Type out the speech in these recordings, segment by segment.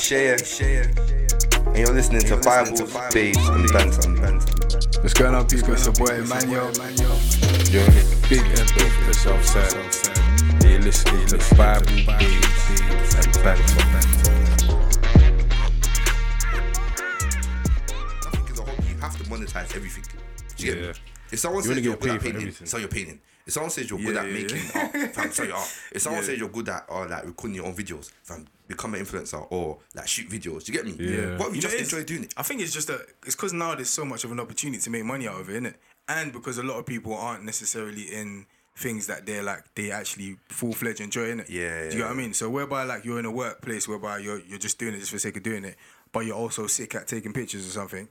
Share, share. And you're listening to Bible, Babes, and Banter. What's going on, people? It's your boy Emmanuel. You're on the big end of the south side. You're listening to Bible, Babes, and Banter. I think as a hobby, you have to monetize everything. Do you get Yeah. me? If someone You says wanna you're get good paid at for painting, sell your painting. If someone says you're good Yeah, at yeah, making art, fam, your art. If someone says you're good at or like recording your own videos, fam, become an influencer or like shoot videos. Do you get me? Yeah. What if you You know, just enjoy doing it? I think it's just that it's because now there's so much of an opportunity to make money out of it. And because a lot of people aren't necessarily in things that they're like they actually full fledged enjoy in it. Yeah, Do you know what I mean? So whereby like you're in a workplace whereby you're you're just doing it just for the sake of doing it, but you're also sick at taking pictures or something,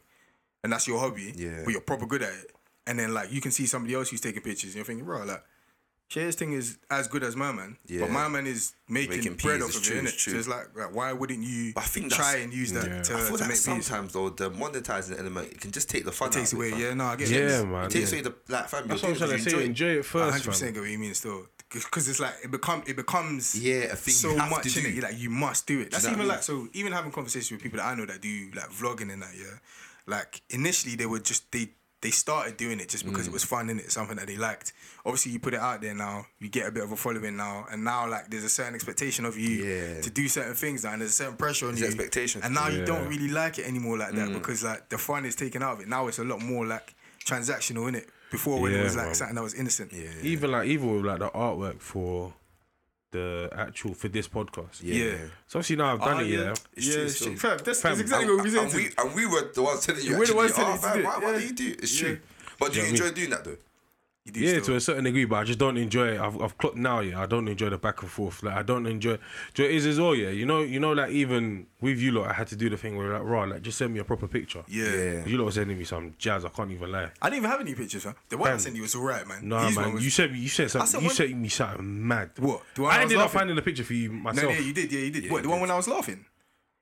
and that's your hobby. Yeah. But you're proper good at it, and then like you can see somebody else who's taking pictures, and you're thinking, bro, like. Shay's thing is as good as my man, Yeah. but my man is making, Making bread peas, off it's of true, it, it's innit? true. So it's like, like, why wouldn't you But I think try and use that Yeah. to, I feel to like make peas? sometimes though the monetizing element it can just take the fun. It takes out away, it, yeah, no, I get Yeah, it. man. It takes yeah. away the like fam. That's what I'm doing trying to you say. enjoy it. Enjoy it first, hundred percent fam. get what you mean still, because it's like it become it becomes Yeah, a thing so you much to in it. Like you must do it. That's know even mean? like so. Even having conversations with people that I know that do like vlogging and that, yeah. Like initially they were just they they started doing it just because Mm. it was fun and it's something that they liked. Obviously, you put it out there now, you get a bit of a following now, and now like there's a certain expectation of you Yeah. to do certain things now, and there's a certain pressure on There's you. expectation. and now you don't really like it anymore like Mm. that because like the fun is taken out of it. Now it's a lot more like transactional in it. Before when it was like man. something that was innocent. Yeah. Even like even with like the artwork for the actual for this podcast. Yeah. Yeah. So obviously now I've done Ah, it, yeah. It's yeah, true shit. Fam, that's, Fam, that's exactly and, what we and said. we, and we were the ones telling you. We're the ones telling oh, you to fam, do it. why, why do you do? It's Yeah. true. But do you Yeah, I mean- enjoy doing that though? You do Yeah, still. to a certain degree, but I just don't enjoy it. I've, I've clocked now, yeah. I don't enjoy the back and forth. Like I don't enjoy. Do you know it is as well, yeah. You know, you know, like even with you lot, I had to do the thing where like, raw, like just send me a proper picture. yeah. You lot were sending me some jazz. I can't even lie. I didn't even have any pictures, man. The one I sent you was alright, man. No, His one man. was- You sent me. You sent something. You sent me something mad. What? The one I I was ended up finding the picture for you myself. No, yeah, you did. Yeah, you did. Yeah, what? The you one when I was laughing.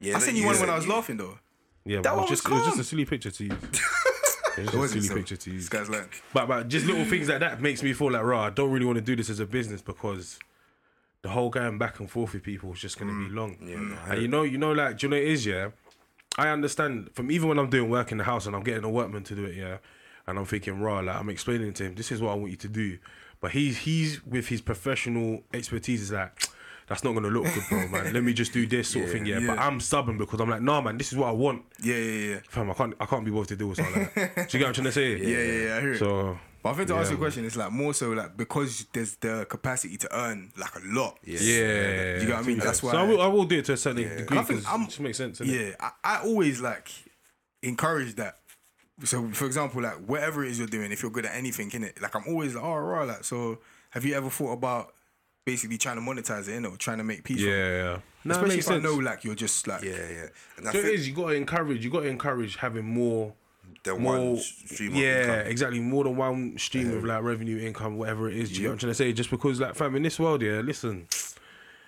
yeah, I sent you you one when I was laughing though. Yeah, That one was was just it was just a silly picture to use. It was just a silly picture to This use. guy's like, But but just little things like that makes me feel like raw. I don't really want to do this as a business because the whole going back and forth with people is just gonna be mm. long. Yeah, no, I and you know, you know, like do you know what it is, yeah. I understand from even when I'm doing work in the house and I'm getting a workman to do it, yeah, and I'm thinking raw, like I'm explaining to him, this is what I want you to do, but he's he's with his professional expertise is like. That's not gonna look good, bro, man. Let me just do this sort of thing, yeah. But. I'm stubborn because I'm like, nah, man. This is what I want, yeah, yeah, yeah. fam. I can't, I can't be bothered to do something like that. Do you get what I'm trying to say? Yeah, yeah, yeah, I hear it. So But I think to yeah, answer your man. question, it's like more so like because there's the capacity to earn like a lot. Yeah. Yeah, You get what I mean? That's why. So I will, I will do it to a certain Yeah. degree I think I'm- it just makes sense. Yeah, I, I always like encourage that. So, for example, like whatever it is you're doing, if you're good at anything, in it, like I'm always like, oh, right, like so. Have you ever thought about basically trying to monetize it, you know, trying to make peace? yeah, yeah. No, Especially makes if I know like you're just like Yeah, yeah. And I So it think is. You got to encourage. You got to encourage having more. the More, one stream of yeah, income. exactly. More than one stream of like revenue, income, whatever it is. Do you know what I'm trying to say? Just because, like, fam, in this world, yeah, listen,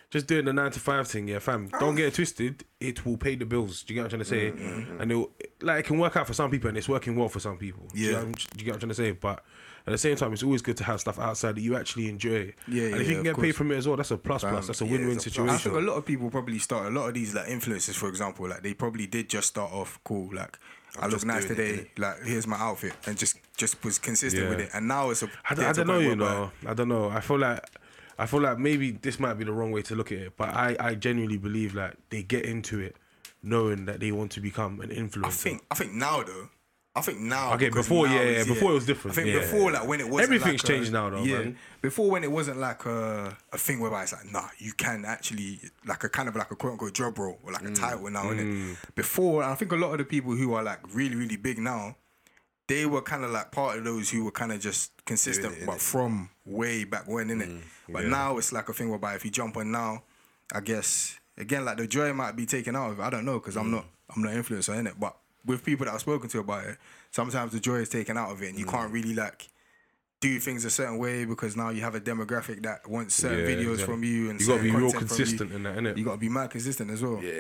just doing the nine to five thing, yeah, fam. Don't get it twisted. It will pay the bills. Do you get what I'm trying to say? Mm-hmm, And it'll, like, it can work out for some people, and it's working well for some people. Do you, Yeah. know what I'm- do you get what I'm trying to say? But at the same time, it's always good to have stuff outside that you actually enjoy. Yeah, and if you can of get paid from it as well, that's a plus plus. That's a yeah, win-win it's a plus. situation. I think a lot of people probably start a lot of these like influencers, for example, like they probably did just start off cool, like i look nice doing it, today, like here's my outfit, and just just was consistent Yeah. with it, and now it's a. I, don't- yeah, I to a don't know, you whereby- know. I don't know. I feel like I feel like maybe this might be the wrong way to look at it, but I, I genuinely believe like they get into it knowing that they want to become an influencer. I think I think now though. I think now. Okay, before, now yeah, yeah, before it was different, I think yeah. before, like when it wasn't. Everything's like a- changed now, though, Yeah, man. before when it wasn't like a, a thing whereby it's like, nah, you can actually like a kind of like a quote unquote job role or like Mm. a title now, innit? Before, I think a lot of the people who are like really really big now, they were kind of like part of those who were kind of just consistent, it, but from way back when, innit? Mm, but now it's like a thing whereby if you jump on now, I guess again like the joy might be taken out of it. I don't know because Mm. I'm not I'm not an influencer in it, but with people that I've spoken to about it, sometimes the joy is taken out of it, and Mm. you can't really like do things a certain way because now you have a demographic that wants certain Yeah, videos exactly. from you and You gotta be real consistent in that, innit? You got to be mad consistent as well. Yeah,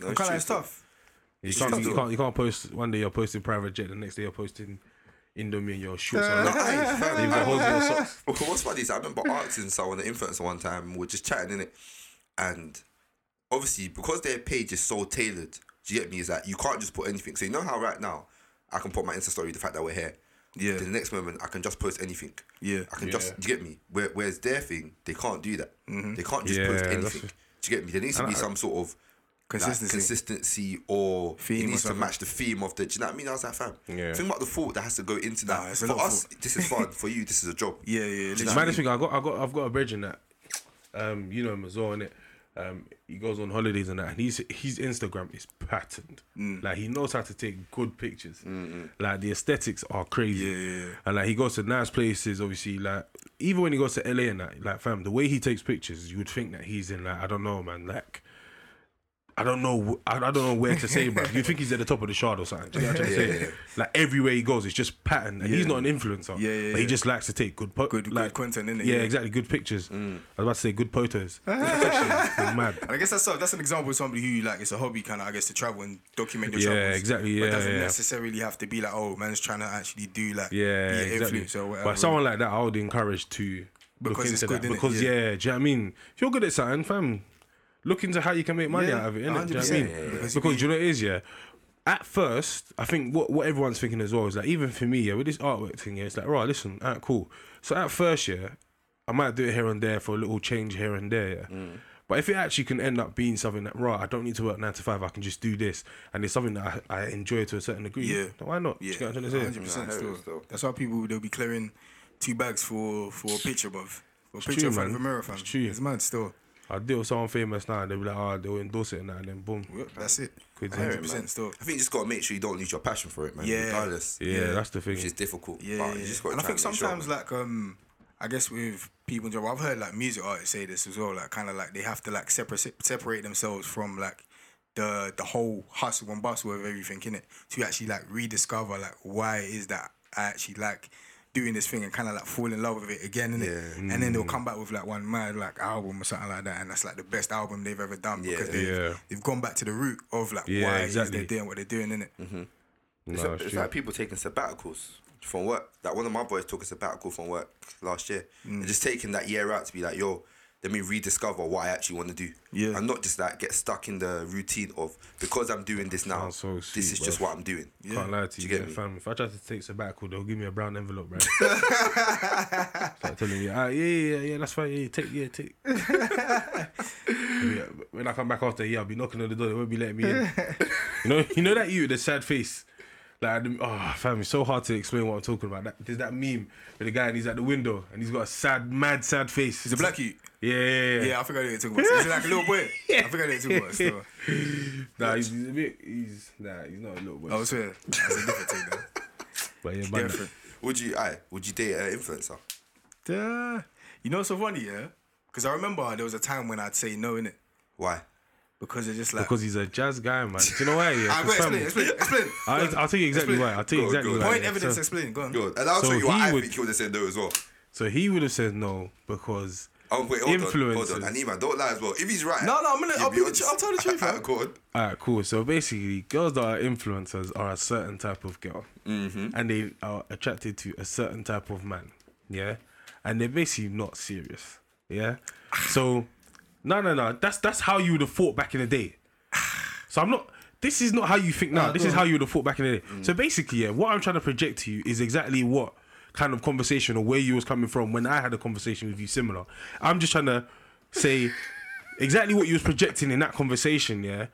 no, it's kind true of still. stuff. You It's can't, you can't you can't post one day you're posting private jet, the next day you're posting Indomie and your shorts are No, like, aye, fam, Leave the holes in your socks. What's funny is I remember asking someone, an influencer, one time, we were just chatting in it, and obviously because their page is so tailored. Do you get me? Is that you can't just put anything. So you know how right now I can put my Insta story the fact that we're here. Yeah. Then the next moment I can just post anything. Yeah. I can Yeah. just. Do you get me? Where, whereas their thing, they can't do that. Mm-hmm. They can't just Yeah, post anything. Do you get me? There needs to be I- some sort of like, Consistency. consistency or Theme it or needs to match the theme of the. Do you know what I mean? I was like, fam. Yeah. Think about the thought that has to go into that. Nah, For us, thought. this is fun. For you, this is a job. Yeah, yeah. Do you know literally. I Man, mean? thing I got, I got, I've got a bridge in that. Um, you know him as well, innit? Um, he goes on holidays and that, and he's his Instagram is patterned. Mm. Like he knows how to take good pictures. Like the aesthetics are crazy. Yeah, yeah, yeah. And like he goes to nice places, obviously. Like even when he goes to LA and that, like fam, the way he takes pictures, you would think that he's in like I don't know, man, like. I don't know. I, I don't know where to say, bro. You think he's at the top of the shard or something? Do you know what I'm trying to say? Like everywhere he goes, it's just pattern, and he's not an influencer. Yeah, yeah, But he just likes to take good, po- Good- good like, content, innit? Yeah, Yeah. exactly. Good pictures. Mm. I was about to say good photos. Mad. And I guess that's that's an example of somebody who like it's a hobby kind of I guess to travel and document your Yeah, travels. exactly, But yeah, it doesn't yeah. necessarily have to be like oh man's trying to actually do like Yeah, be an exactly. influencer or whatever. But someone like that, I would encourage to Because look into good, that because Yeah. yeah. do you know what I mean? If you're good at something, fam, look into how you can make money Yeah, out of it. Innit? Do you know what I 100%, mean? yeah, yeah. Because, Because you do you know what it is, yeah. At first, I think what, what everyone's thinking as well is like even for me, yeah, with this artwork thing, yeah, it's like right, listen, alright, cool. So at first, yeah, I might do it here and there for a little change here and there, yeah. Mm. But if it actually can end up being something that right, I don't need to work nine to five, I can just do this, and it's something that I, I enjoy to a certain degree. Yeah. then why not? Yeah, you get what I'm trying to say? hundred percent. Nah, Still, still. that's why people they'll be clearing two bags for for a picture, bruv. For a picture true, in front man. of a mirror, fam. It's true. It's mad still. I deal with someone famous now, and they'll be like, oh, they'll endorse it now, and then boom. Yep, that's it. Quid I hear in. it, still. I think you just gotta make sure you don't lose your passion for it, man. Yeah. Regardless. Yeah, Yeah. that's the thing. Which is difficult. Yeah, but yeah, you just gotta and I think and make sure, sometimes like um, I guess with people in general, I've heard like music artists say this as well. Like kind of like they have to like separate separate themselves from like the the whole hustle and bustle of everything in it to actually like rediscover like why it is that I actually like doing this thing and kind of like fall in love with it again, innit? Yeah. And then they'll come back with like one mad like album or something like that, and that's like the best album they've ever done Yeah. because they've, Yeah. they've gone back to the root of like Yeah, why it is exactly. they're doing what they're doing, innit? It's, No, like, it's it's like people taking sabbaticals from work. Like one of my boys took a sabbatical from work last year. Mm. And just taking that year out to be like, yo, let me rediscover what I actually want to do. Yeah. And not just like get stuck in the routine of because I'm doing this now, Sounds so this sweet, is just what I'm doing. Can't lie to you, you get yeah, me? fam. If I try to take sabbatical, they'll give me a brown envelope, bro. Start telling me, ah, yeah, yeah, yeah, that's fine. Yeah, take, yeah, take. Yeah, when I come back after a year, I'll be knocking on the door. They won't be letting me in. you know, you know that you, the sad face. Like, the- oh, fam, it's so hard to explain what I'm talking about. That, there's that meme with the guy and he's at the window and he's got a sad, mad, sad face. He's a black youth. Yeah, yeah, yeah. Yeah, I think I know what you're talking about. Is it like a little boy? I think I know what you're talking about. Still. Nah, he's, he's a bit. He's nah, he's not a little boy. I was swear. That's a different thing though. but yeah, man, Different. Would you I would you date an influencer? Duh. You know what's so funny, yeah? Because I remember there was a time when I'd say no, innit? Why? Because it's just like. because he's a jazz guy, man. Do you know why? Yeah, Ah, 'Cause go explain, explain, explain. I'll, I'll tell you exactly Explain. why. I'll tell you Go exactly go on. why. Point yeah. evidence, So, explain. Go on. Good. And I'll So tell you what he I would- think he would have said no as well. so he would have said no because Oh wait, hold on, hold on. Influencers. And man, don't lie as well. If he's right, No, no, I'm gonna- I'll be the honest. tr- I'll tell the truth, man. Go on. Alright, cool. So basically, girls that are influencers are a certain type of girl, mm-hmm. and they are attracted to a certain type of man. Yeah, and they're basically not serious. Yeah, so no, no, no. That's that's how you would have thought back in the day. So I'm not. This is not how you think now. This is how you would have thought back in the day. So basically, yeah, what I'm trying to project to you is exactly what kind of conversation or where you was coming from when I had a conversation with you similar. I'm just trying to say exactly what you was projecting in that conversation, yeah,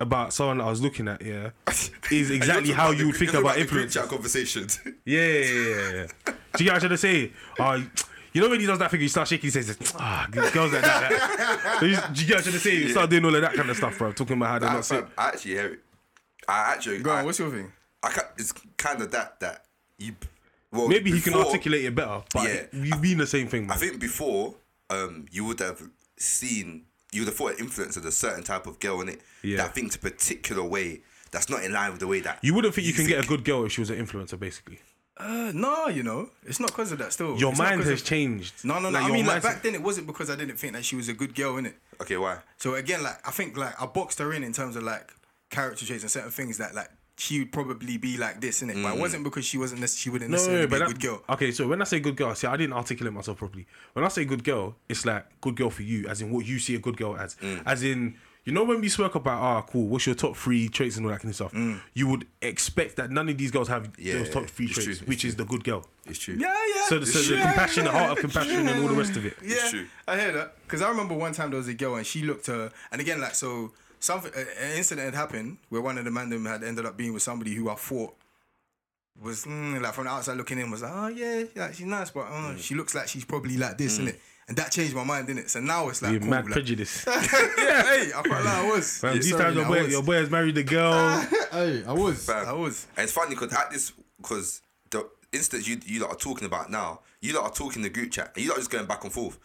about someone I was looking at, yeah, is exactly how you would think about influence. influence. Chat conversations. Yeah, yeah, yeah, yeah, yeah. Do you get what I'm trying to say? Uh, you know when he does that thing, he starts shaking, he says, ah, girls like that. that. So you, you get what I'm trying to say? You start doing all of that kind of stuff, bro. Talking about how they're I, not sick. I actually hear it. I actually. Go I, on, what's your thing? I ca it's kind of that that you. Well, Maybe he can articulate it better, but Yeah. you mean the same thing, man. I think before, um, you would have seen, you would have thought influence as a certain type of girl in it Yeah. that thinks a particular way that's not in line with the way that You wouldn't think you can get a good girl if she was an influencer, basically. Uh, no, you know, it's not because of that. Still, Your It's not mind 'cause has of- changed. No, no, no. Like, I your mean, like mindset- back then, it wasn't because I didn't think that she was a good girl, in it. Okay, why? So again, like I think like I boxed her in in terms of like character traits and certain things that like she would probably be like this, innit? But it wasn't because she wasn't. Nec- she wouldn't No, necessarily no, be but a that, good girl. Okay, so when I say good girl, see, I didn't articulate myself properly. When I say good girl, it's like good girl for you, as in what you see a good girl as, Mm. as in You know when we spoke about ah cool, what's your top three traits and all that kind of stuff? Mm. You would expect that none of these girls have Yeah, those top three traits, true, which it's is the good girl. It's true. Yeah, yeah. So, the- so the Yeah, compassion, the heart of yeah, compassion, and all the rest of it. Yeah, true. I hear that because I remember one time there was a girl and she looked her, and again like so something an incident had happened where one of the men them had ended up being with somebody who I thought was mm, like from the outside looking in was like oh yeah like she's nice but uh, Mm. she looks like she's probably like this innit and that changed my mind didn't it? so now it's like You're cool, mad like- prejudice. yeah hey I felt like I was Fam, Yeah, these sorry, times your boy, was. your boy has married a girl. Hey, I was. Fam. I was And it's funny because at this, because the instance you you lot are talking about now, you lot are talking the group chat, and you lot are just going back and forth,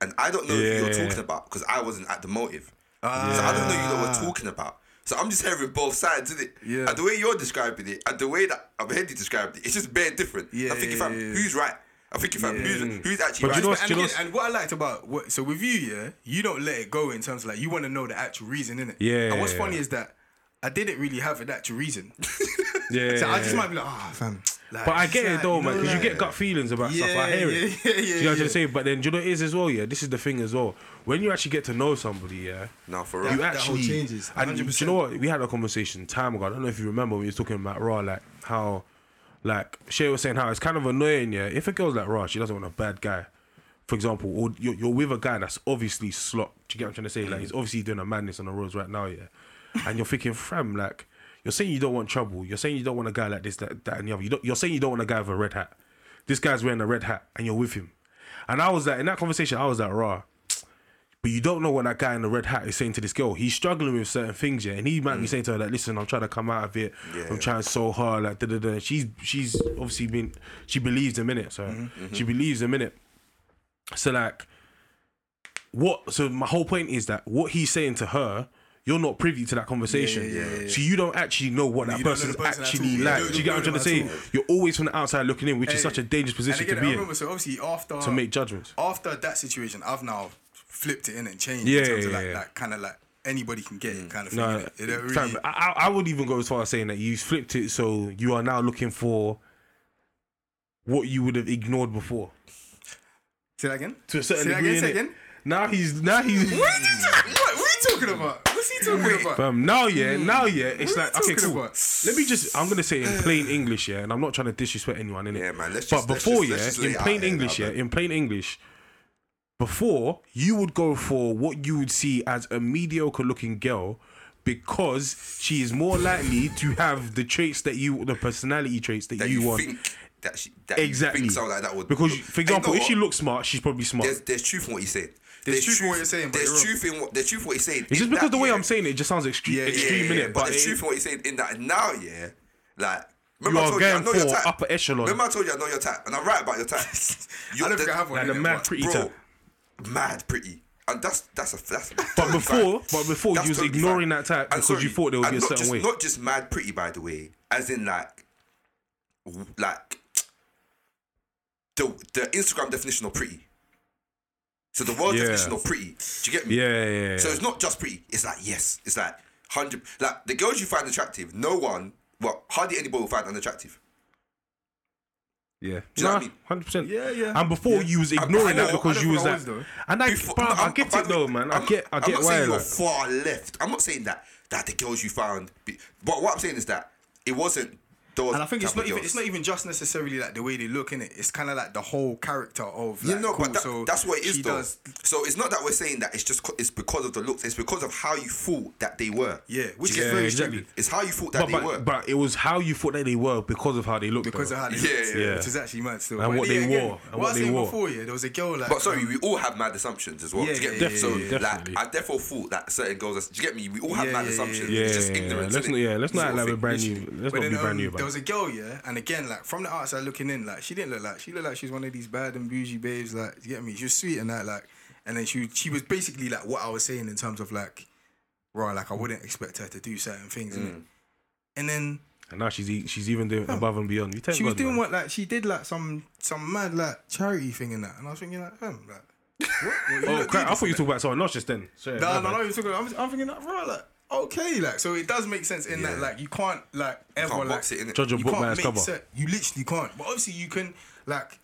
and I don't know who you're talking about because I wasn't at the motive, Ah. so I don't know who you lot were talking about. So I'm just hearing both sides, isn't it? Yeah. And the way you're describing it, and the way that I'm Hendy described it, it's just very different. Yeah, I'm thinking, yeah, fam, yeah, yeah. who's right? I'm thinking, fam, who's who's actually But right? you know and, again, and what I liked about what so with you, yeah, you don't let it go in terms of like you want to know the actual reason, innit? Yeah, And what's yeah, funny yeah. is that I didn't really have an actual reason. yeah. So I just might be like, ah, fam. Like, But I get it though, you man, because you get gut feelings about stuff. I hear yeah, it. yeah, yeah, Do you know what I'm yeah. trying to say? But then, do you know what it is as well? Yeah, this is the thing as well. When you actually get to know somebody, yeah, No, for real. you that whole actually changes, And do you know what? We had a conversation time ago. I don't know if you remember when we was talking about Raw, like how, like Shay was saying how it's kind of annoying. Yeah, if a girl's like Raw, she doesn't want a bad guy. For example, or you're, you're with a guy that's obviously slot. Do you get what I'm trying to say? Like he's mm. obviously doing a madness on the roads right now. Yeah, and you're thinking, fam, like you're saying you don't want trouble. You're saying you don't want a guy like this, that, that, and the other. You don't, you're saying you don't want a guy with a red hat. This guy's wearing a red hat, and you're with him. And I was like, in that conversation, I was like, raw. But you don't know what that guy in the red hat is saying to this girl. He's struggling with certain things, yeah, and he might be mm. saying to her like, "Listen, I'm trying to come out of it. Yeah. I'm trying so hard, like da da da." She's she's obviously been she believes him in it, so mm-hmm, mm-hmm. she believes him in it. So like, what? So my whole point is that what he's saying to her. You're not privy to that conversation, yeah, yeah, yeah. so you don't actually know what that you don't know person's person actually like. you Do you get what I'm trying to say? You're always from the outside looking in, which is such a dangerous position again, to be in so obviously after to make judgments. after that situation, I've now flipped it in and changed. Yeah, in terms of like, yeah. like kind of like anybody can get it kind of thing. No, innit? It don't fam, really, I, I I would even go as far as saying that you flipped it so you are now looking for what you would have ignored before. say that again. To a certain Say that degree, again. Say innit? again. Now he's now he's What are you talking? What, what are you talking about? What's he talking about? fam, now yeah, hmm. now yeah, it's What are like you okay, talking cool. about? Let me just I'm gonna say in plain English, yeah, and I'm not trying to disrespect anyone in it. Yeah, man, let's but just- let's before, let's just yeah, lay in plain English, now, yeah, in plain English, before you would go for what you would see as a mediocre looking girl because she is more likely to have the traits that you, the personality traits that, that you, you, want. think that she that Exactly. you think someone like that would because, look- for example, if she uh, looks smart, she's probably smart. there's there's truth in what he's saying. There's truth in what you're saying, but there's you're truth in what there's truth in what he's saying. it's just because that, the way yeah, I'm saying it, it just sounds extreme, Yeah, yeah, extreme yeah, in yeah, it. but But there's it- truth in what he's saying in that now, yeah, like. You Remember I are told you I going know your for type. upper echelon. Remember I told you I know your type, and I'm right about your type. You're I don't the- think I have one. like the innit, mad pretty bro, type. Mad pretty, and that's that's a that's. But before, but before you was ignoring that type because you thought there would be a certain just, way. Not just mad pretty, by the way, as in like, like the the Instagram definition of pretty. So the world Yeah. definition of pretty. Do you get me? Yeah, yeah, yeah. So it's not just pretty. It's like yes. It's like hundred. Like the girls you find attractive, no one. Well, hardly anybody will find unattractive. Yeah, you know what I mean? hundred percent. Yeah, yeah. And before you was ignoring that because you was I like, though. and I, Before- bro, no, I I'm- get by it though, man. I I'm- get, I I'm get not why. saying you're far left. I'm not saying that that the girls you found. But what I'm saying is that it wasn't those. And I think it's not even it's not even just necessarily like the way they look in it. It's kind of like the whole character of like, You know, cool, but that, so that's what it is, though. does- So it's not that we're saying that it's just co- it's because of the looks. It's because of how you thought that they were. Yeah, which Do you is very me? exactly. stupid. It's how you thought that but, they but, were. but it was how you thought that they were because of how they looked. because though. of how they Yeah, looked, yeah, yeah. which is actually mad still. And But what yeah, they again, wore, and what, what I was they saying wore. before, yeah, there was a girl like. But sorry, um, we all have mad assumptions as well. Yeah, do yeah, yeah, so definitely. like, I therefore thought that certain girls. Do you get me? We all have mad yeah, yeah, assumptions. yeah, It's just yeah, yeah. ignorance. Let's not, yeah, let's not Sort act like we're brand new. Let's not then be brand new there about. Was a girl, yeah, and again, like from the outside looking in, like she didn't look like she looked like she was one of these bad and bougie babes. Like, you get me? She was sweet and that, like, and then she she was basically like what I was saying in terms of like, right, like I wouldn't expect her to do certain things, Mm. and then And now she's e- she's even doing above and beyond. She was God, doing man. what like she did like some some mad like charity thing in that, and I was thinking like, fam, like. What? What, Oh, crap, I thought you and were talking about someone else just then. Sorry, No, no, no. You're talking. I'm, I'm thinking like, right, like, okay, like, so it does make sense in that, like, you can't like ever Can't like box it in it. Judge a you book can't by its make cover. cer- you literally can't. But obviously, you can like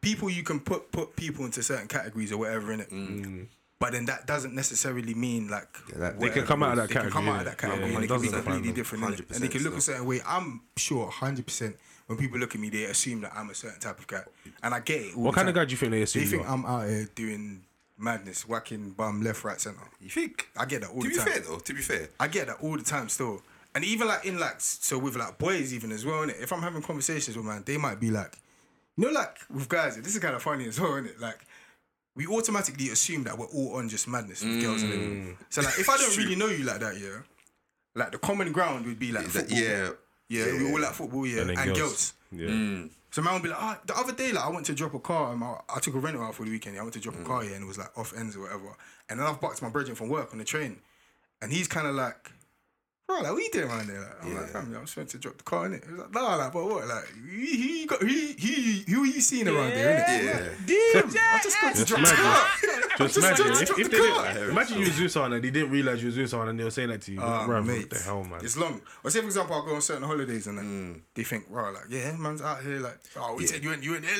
people. You can put put people into certain categories or whatever in it. Mm. But then that doesn't necessarily mean like that- They can come out of that they can come category, out of that yeah. category Yeah, and it they can be doesn't completely them. different, innit? and they can 100% look a so. certain way. I'm sure, hundred percent, when people look at me, they assume that I'm a certain type of guy, and I get it. all What the kind of time. guy do you think they assume They you think are? I'm out here doing madness, whacking bum left, right, center. You think? I get that all To the be fair though, to be fair, I get that all the time still. And even like in like so with like boys even as well, innit? If I'm having conversations with man, they might be like, you know, like with guys, this is kind of funny as well, isn't it? Like we automatically assume that we're all on just madness with girls and everything. So like if I don't really know you like that, yeah, like the common ground would be like Is that- football. yeah, Yeah, we all like football, yeah, And and, girls. girls. Yeah. Mm. So man would be like, ah, the other day, like I went to drop a car, and my, I took a rental out for the weekend. yeah, I went to drop a car, yeah, and it was like off ends or whatever. And then I've boxed my brethren from work on the train, and he's kind of like, bro, like what you doing around there? Like, I'm like, fam, I was trying to drop the car in it. He was like, nah, like, but what? Like, he, he got, he, he, who are you seeing around there? Innit? yeah. Damn, I just got to drop the imagine. car. Just just imagine trying if, if the they car. did, imagine you was with someone and they didn't realize you was with someone and they were saying that to you. Ah, Bruv, mate, what the hell, man? It's long. Or say, for example, I'll go on certain holidays and then Mm. they think, right, like, yeah, man's out here, like, oh, we said you in, you in LA,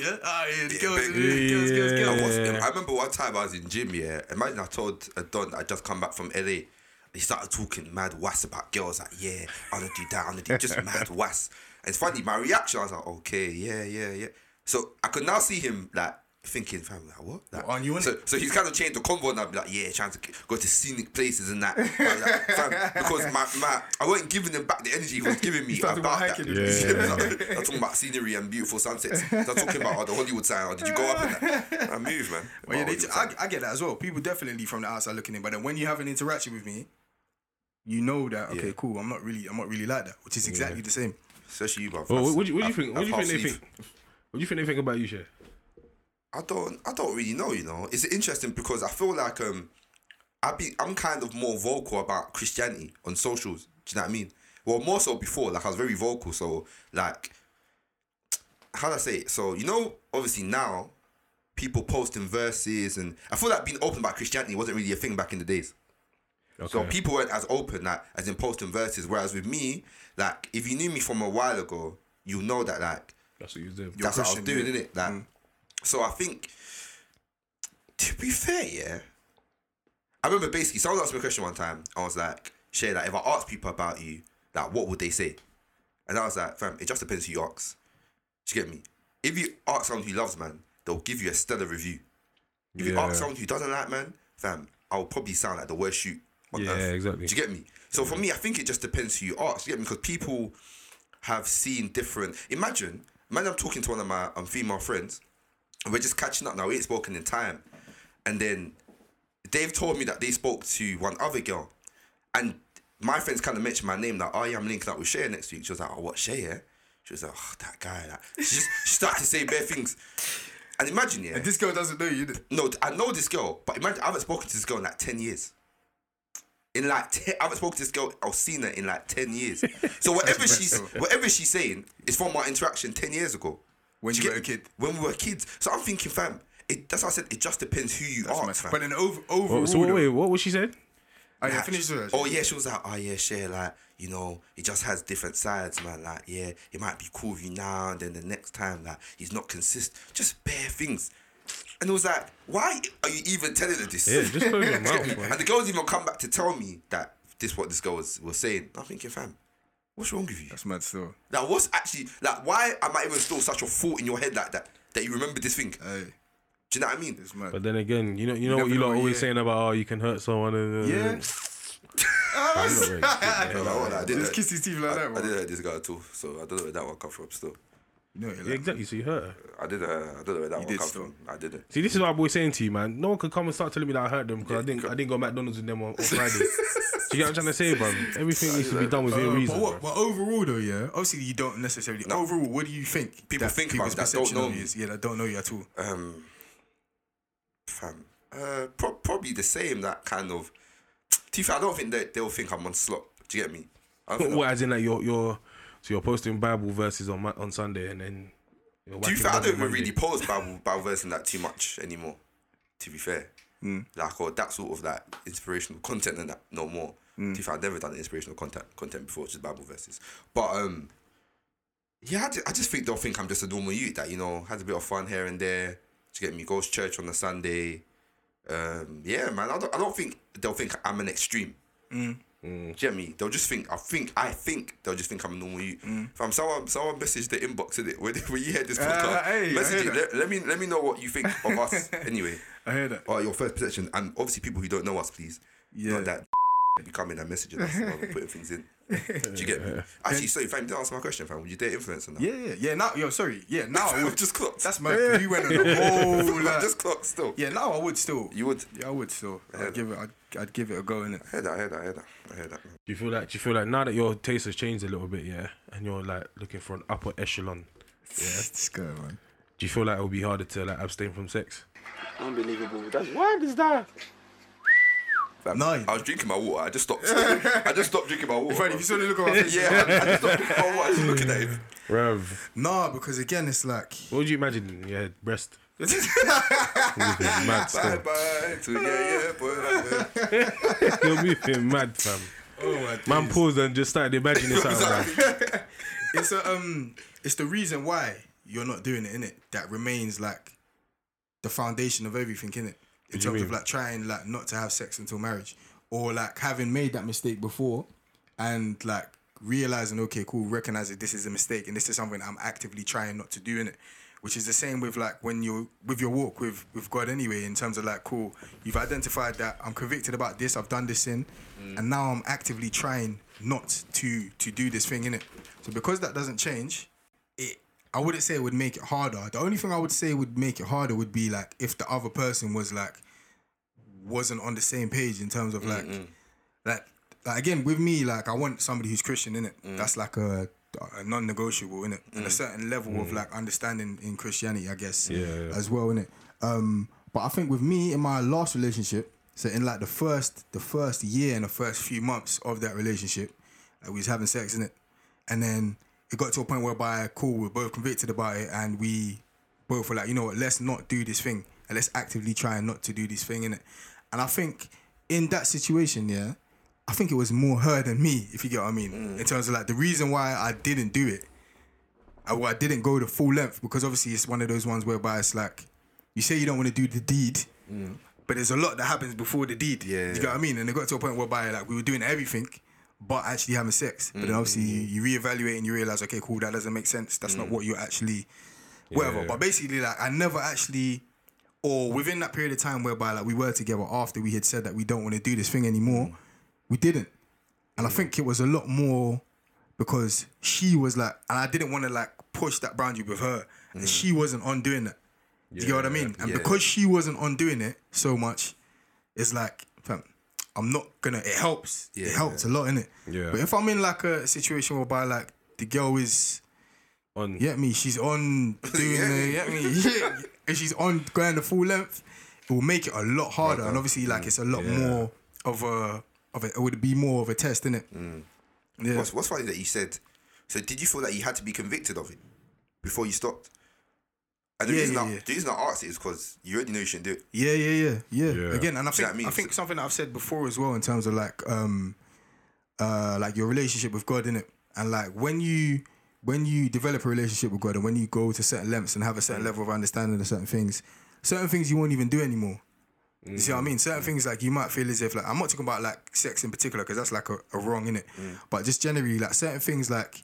yeah? Ah, yeah, the Yeah, girls, big- the girls, girls, Yeah. girls. I, was, Yeah. I remember one time I was in gym, yeah. Imagine I told a Don I just come back from LA. He started talking mad was about girls, like, yeah, I wanna do that, I'm gonna do just mad was. And it's funny, my reaction, I was like, okay, yeah, yeah, yeah. So I could now see him like thinking, fam, like what? Like, What, you in so, it? so he's kind of changed the convo and I'd be like, yeah, trying to go to scenic places and that. Like, fam, because my, my I wasn't giving him back the energy he was giving me started about about that. hiking. Yeah. I'm talking about scenery and beautiful sunsets. I'm talking about oh, the Hollywood sign. Oh, did you go up in that? I move, man. Well, yeah, they, I. I get that as well. People definitely from the outside looking in, but then when you have an interaction with me, you know that okay, Yeah. cool. I'm not really, I'm not really like that, which is exactly the same. Especially you, bruv. Well, what, what do you, what do you think? What do you think they think? What do you think they think about you, Shay? I don't I don't really know, you know. It's interesting because I feel like um I be I'm kind of more vocal about Christianity on socials. Do you know what I mean? Well more so before, like I was very vocal, so like how do I say it? So, you know, obviously now people posting verses and I feel like being open about Christianity wasn't really a thing back in the days. Okay. So people weren't as open like as in posting verses. Whereas with me, like if you knew me from a while ago, you know that like That's what you doing. that's what I was doing, yeah. innit? Like, so I think, to be fair, yeah. I remember basically someone asked me a question one time. I was like, "Shay like if I ask people about you, like what would they say?" And I was like, "Fam, it just depends who you ask." Do you get me? If you ask someone who loves man, they'll give you a stellar review. If you ask someone who doesn't like man, fam, I'll probably sound like the worst shoot. On Yeah, earth. exactly. Do you get me? So for me, I think it just depends who you ask. Do you get me? Because people have seen different. Imagine, imagine I'm talking to one of my um, female friends, we're just catching up now. We ain't spoken in time, and then they've told me that they spoke to one other girl, and my friends kind of mentioned my name. Like, oh yeah, I'm linking up with Shay next week. She was like, oh what Shay? Yeah. She was like, oh that guy. Like, she just she started to say bad things, and imagine yeah. And this girl doesn't know you. No, I know this girl, but imagine I haven't spoken to this girl in like ten years. In like, te- I haven't spoken to this girl or seen her in like ten years. So whatever she's, whatever she's saying is from our interaction ten years ago. When Do you were a kid. When we were kids. So I'm thinking, fam. It, that's what I said. It just depends who you That's ask, mad. But then over, overall, Oh, so wait, though- wait, what was she saying? Oh, yeah, Like, finish the Oh yeah, she was like, oh yeah, Shay like you know, he just has different sides, man. Like yeah, he might be cool with you now, and then the next time, like he's not consistent. Just bare things. And it was like, why are you even telling her this? Yeah, just close your mouth, and the girls even come back to tell me that this what this girl was, was saying. I'm thinking, fam, what's wrong with you? That's mad still. Like, what's actually like? Why am I even still such a thought in your head like that? That you remember this thing? Hey, Do you know what I mean? it's mad. But then again, you know, you know what you lot know, always yeah. saying about oh, you can hurt someone. And, yeah. I'm not really- I don't know, I did Just kiss his teeth like I, that, I bro. did hurt this guy too, so I don't know where that one come from. Still, No, Yeah, like, exactly. So you hurt her. I did. Uh, I don't know where that one did come still. from. I didn't. See, this is what I'm always saying to you, man. No one could come and start telling me that I hurt them because I didn't. I didn't go McDonald's with them on, on Friday. Do you get what I'm trying to say, bro? Everything needs to be done within Uh, reason. but, what, but overall, though, yeah, obviously you don't necessarily. Overall, what do you think? People that think people's about that don't know you is? Yeah, that don't know you at all. Um, fam, uh, pro- probably the same. That kind of. To be fair, I don't think that they'll think I'm on slot. Do you get me? I don't What, as in like you're you're so you're posting Bible verses on on Sunday and then. You're To be whacking fair, I don't even really post Bible Bible verse in that too much anymore. To be fair, like or that sort of like inspirational content and that no more. To be I've never done inspirational content content before, it's just Bible verses. But um, yeah, I just, I just think they'll think I'm just a normal youth that you know has a bit of fun here and there. To get me, goes church on a Sunday. Um, yeah, man. I don't, I don't think they'll think I'm an extreme. Mm. Do you? They'll just think. I think. I think they'll just think I'm a normal you. Mm. Fam, someone, someone message the inbox in it when, when you hear this podcast. hey, message it. Let, let me let me know what you think of us. anyway, I hear that. or your first perception, and obviously people who don't know us, please. Yeah. Not that be coming and messaging us while we're putting things in. Do you get me? Actually, sorry, fam, didn't answer my question, fam. Would you date influencer now? Yeah, yeah, yeah. Now, yo, sorry. Yeah, now I would. just clocked. That's my. You went on a whole. Like, just clocked still. yeah, now I would still. You would. Yeah, I would still. Yeah. I'd give it. I'd, I'd give it a go in it. I heard that. I heard that. I heard that. I heard that. Do you feel like? Do you feel like now that your taste has changed a little bit, yeah, and you're like looking for an upper echelon? Yeah, this guy, man. Do you feel like it will be harder to like abstain from sex? Unbelievable. That's what is that? Fam, No, I was drinking my water. I just stopped. I just stopped drinking my water. Funny, if you saw the look on my face. yeah, I, I just stopped drinking my water. Just looking at him. Rev, Nah, because again, it's like. what would you imagine in your? Breast? You'd mad Bye bye to yeah yeah boy. You're moving mad, fam. Oh my Man paused and just started imagining something. Like, it's a um it's the reason why you're not doing it in it that remains like the foundation of everything in it in terms of like trying like not to have sex until marriage. Or like having made that mistake before and like realizing okay cool recognize that this is a mistake and this is something I'm actively trying not to do in it. Which is the same with like when you with your walk with with God anyway in terms of like cool you've identified that I'm convicted about this I've done this sin and now I'm actively trying not to to do this thing in it. So because that doesn't change I wouldn't say it would make it harder. The only thing I would say would make it harder would be like if the other person was like wasn't on the same page in terms of like like like again with me like I want somebody who's Christian in it mm. that's like a, a non-negotiable in it and a mm. certain level of mm. like understanding in Christianity I guess Yeah, yeah. as well in it um but I think with me in my last relationship so in like the first the first year and the first few months of that relationship like, we was having sex in it and then it got to a point whereby cool we're both convicted about it and we both were like you know what? Let's not do this thing. And let's actively try not to do this thing in it and I think in that situation yeah I think it was more her than me if you get what I mean. Mm. In terms of like the reason why I didn't do it uh, I, well, I didn't go the full length because obviously it's one of those ones whereby it's like you say you don't want to do the deed mm. but there's a lot that happens before the deed. Yeah, you yeah. get what I mean? And it got to a point whereby like we were doing everything, but actually having sex. But then obviously you, mm-hmm. you reevaluate and you realize, okay, cool, that doesn't make sense. That's not mm. what you're actually, whatever. Yeah. But basically, like I never actually, or within that period of time whereby like we were together after we had said that we don't want to do this thing anymore, mm. we didn't. And I mm. think it was a lot more because she was like, and I didn't want to like push that boundary with her, and she wasn't on doing that. Do you get what I mean? And Yeah. because she wasn't on doing it so much, it's like, I'm not gonna. It helps. Yeah. It helps a lot, innit? Yeah. But if I'm in like a situation whereby like the girl is, on get me, she's on doing the, get me, yeah, if she's on going the full length, it will make it a lot harder. And obviously, like it's a lot Yeah. more of a of a. It would be more of a test, innit? Mm. Yeah. What's, what's funny that you said? So did you feel that you had to be convicted of it before you stopped? And the Yeah, reason yeah, I, yeah. the reason I asked it is because you already know you shouldn't do it. Yeah, yeah, yeah, yeah. Yeah. Again, and I Do you think I mean? I think something that I've said before as well in terms of like um uh like your relationship with God in it, and like when you when you develop a relationship with God and when you go to certain lengths and have a Mm. certain level of understanding of certain things, certain things you won't even do anymore. You see what I mean? Certain things like you might feel as if like I'm not talking about like sex in particular because that's like a, a wrong in it, Mm. but just generally like certain things like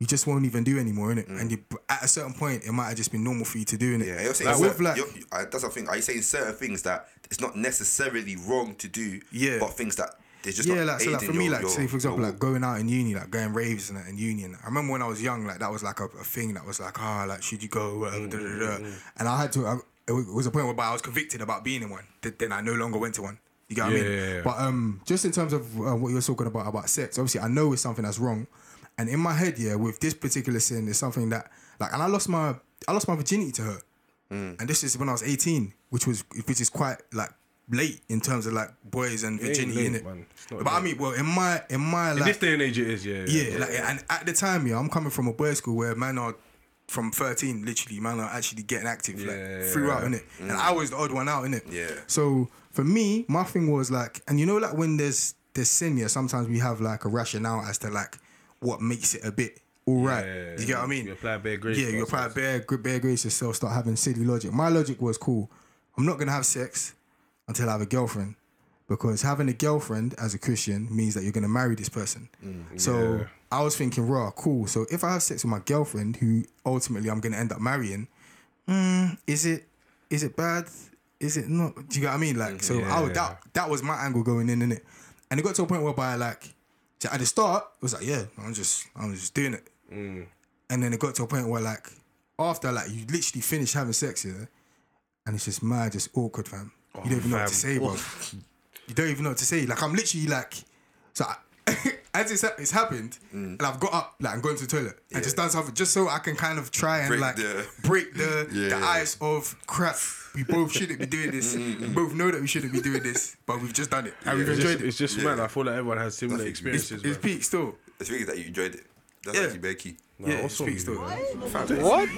you just won't even do anymore in it, and you at a certain point it might have just been normal for you to do in it. Mm. Yeah, you're saying like, certain, like you're, I, that's the thing. Are you saying certain things that it's not necessarily wrong to do? Yeah. but things that there's just yeah, like so, like for me, your- like your- say for example, your like going out in uni, like going raves and that in uni. And I remember when I was young, like that was like a, a thing that was like, ah, like should you go? Whatever, da, da, da, da. And I had to. I, it was a point whereby I was convicted about being in one. Then I no longer went to one. You get what I mean? yeah, yeah. But um, just in terms of uh, what you're talking about about sex, obviously I know it's something that's wrong. And in my head, yeah, with this particular sin, it's something that like, and I lost my I lost my virginity to her. Mm. And this is when I was 18, which was which is quite like late in terms of like boys and virginity in it. not But I mean, well, in my in my in like this day and age, it is. Yeah, yeah, like and at the time, yeah, I'm coming from a boys' school where men are from 13, literally, man are actually getting active Yeah, like throughout, yeah. innit? And I was the odd one out, in it. Yeah. So for me, my thing was like, and you know, like when there's there's sin, yeah, sometimes we have like a rationale as to like what makes it a bit all right. Yeah, you get what I mean? You apply bare grace. Yeah, you apply bare, bare grace yourself, start having silly logic. My logic was cool. I'm not gonna have sex until I have a girlfriend. Because having a girlfriend as a Christian means that you're gonna marry this person. so Yeah. I was thinking, raw, cool. So if I have sex with my girlfriend, who ultimately I'm gonna end up marrying, mm, is it is it bad? Is it not? Do you get what I mean? Like, so I was, that that was my angle going in, innit? And it got to a point whereby like, so at the start it was like, yeah, I'm just I'm just doing it. Mm. And then it got to a point where like after like you literally finish having sex, yeah, and it's just mad, just awkward, fam. you don't oh, even know what to say, bro. Oh. You don't even know what to say. Like I'm literally like, so I, as it's, it's happened, mm. and I've got up like I'm going to the toilet and just done something just so I can kind of try and Break like the- break the Yeah. the ice of crap. We both shouldn't be doing this. We both know that we shouldn't be doing this, but we've just done it and we've It's enjoyed just, it. it's just mad. I feel like everyone has similar Nothing. Experiences. it's man. peak still. The thing is that you enjoyed it. That's Yeah. actually very key. Nah, yeah, what's it's peak still. you? man. What?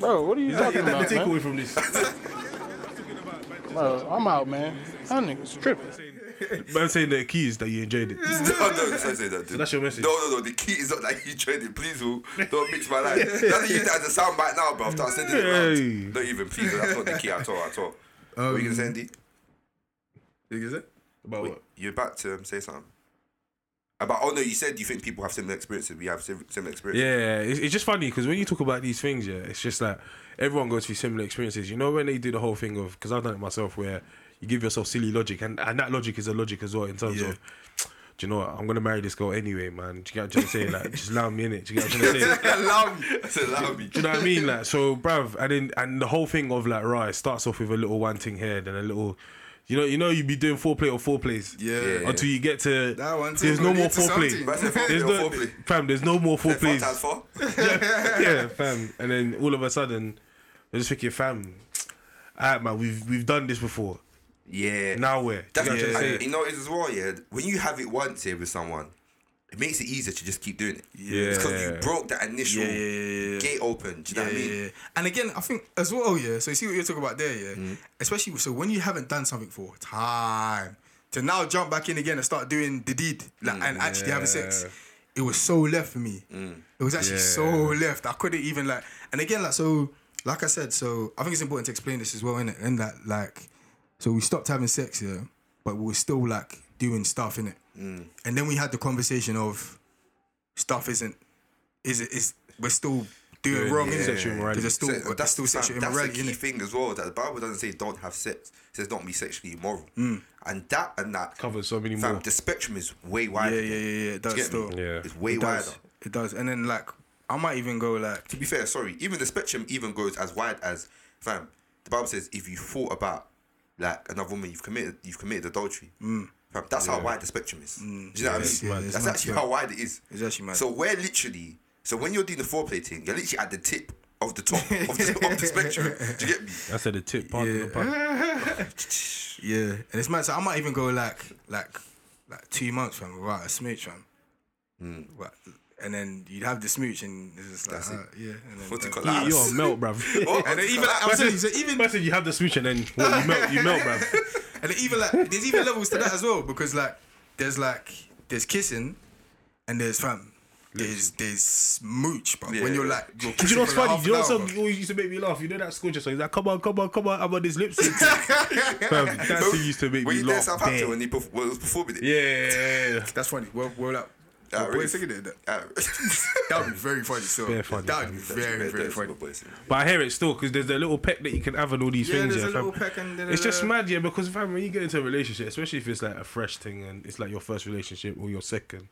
Bro, what are you talking Get that about, the takeaway from this. Bro, I'm out, man. That nigga's tripping. Man saying the key is that you enjoyed it. no, no, don't say that. Dude. that's your message? No, no, no. The key is not that you enjoyed it. Please, who don't mix my life. Don't use that as a soundbite now, bro. Start sending it Hey. around. Don't even, please. That's not the key at all, at all. what are you gonna say, Andy? Is it? About what? You're about to um, say something. About oh no, you said you think people have similar experiences. We have sim- similar experiences. Yeah, it's, it's just funny because when you talk about these things, yeah, it's just like everyone goes through similar experiences. You know, when they do the whole thing of, because I've done it myself, where you give yourself silly logic, and, and that logic is a logic as well in terms Yeah. of, do you know what, I'm going to marry this girl anyway, man. Do you get what I'm trying to say? Like, just allow me in it. Do you get what I'm trying to say? Allow me. Allow me. Do you know what I mean? Like, so, bruv, and then and the whole thing of like, right, starts off with a little one thing here, then a little, you know, you know, you be doing foreplay or foreplays, Yeah. until you get to That one there's no more lead to foreplay. something. That's a foreplay There's no, foreplay. fam, there's no more Four foreplays. times yeah, fam. And then all of a sudden, I just thinking, fam, alright, man, we've we've done this before. Yeah. Now where? That's You get what I'm and saying? you know it is as well, yeah. When you have it once here with someone, it makes it easier to just keep doing it. Yeah. Because you broke that initial Yeah, yeah, yeah, gate open. Do you know what I mean? And again, I think as well, yeah. So you see what you're talking about there, yeah. Mm. Especially so when you haven't done something for time to now jump back in again and start doing the deed like, and actually having sex. It was so left for me. Mm. It was actually so left. I couldn't even like. And again, like so, like I said, so I think it's important to explain this as well, innit? And that like, so we stopped having sex, yeah, but we were still like doing stuff in it. Mm. And then we had the conversation of stuff isn't is it is we're still doing Doing, wrong yeah, innit? sexual immorality. There's still So there's still sexual that's immorality the key thing as well. That the Bible doesn't say don't have sex. It says don't be sexually immoral. Mm. And that and that Covers so many fam, more. the spectrum is way wider. yeah, yeah, yeah. It does Do me? still. Yeah. It's way It wider. does. It does. And then like I might even go like To be fair, sorry, even the spectrum even goes as wide as fam. The Bible says if you thought about like another woman, you've committed you've committed adultery. Fam, that's how wide the spectrum is. Do you know what I mean? mad. That's actually still. how wide it is. It's actually mad. So we're literally so when you're doing the foreplay thing, you're literally at the tip of the top of the, of the spectrum. Do you get me? I said the tip part of the pun. yeah. And it's mad. So I might even go like like like two months from without a smooch fam. Right. And then you'd have the smooch and it's just like That's it. uh, yeah. And then, What's it uh, called? you, you're a melt, bruv. What? And then even like, I'm telling you, so even I said you have the switch and then what, you melt, you melt, bruv. And even like there's even levels to that as well because like there's like there's kissing and there's fam. There's there's smooch, but when you're like you're Do kissing you know what's for like funny? half Do you know an what hour, song always used to make me laugh? You know that school song? He's like, come on, come on, come on, I'm on this lip sync. Fam, that thing used to make when me you laugh. Southampton bare. when he perf- when he was performing it. Yeah. That's funny. Well, well, like, Ah, well, really? boy singing it. That, Uh, that would be very funny. So Bare funny, that would be very very funny. But I hear it still because there's a little peck that you can have and all these Yeah, things. there's Yeah, a little peck and da- da- It's just da. mad, yeah, because fam, when you get into a relationship, especially if it's like a fresh thing and it's like your first relationship or your second,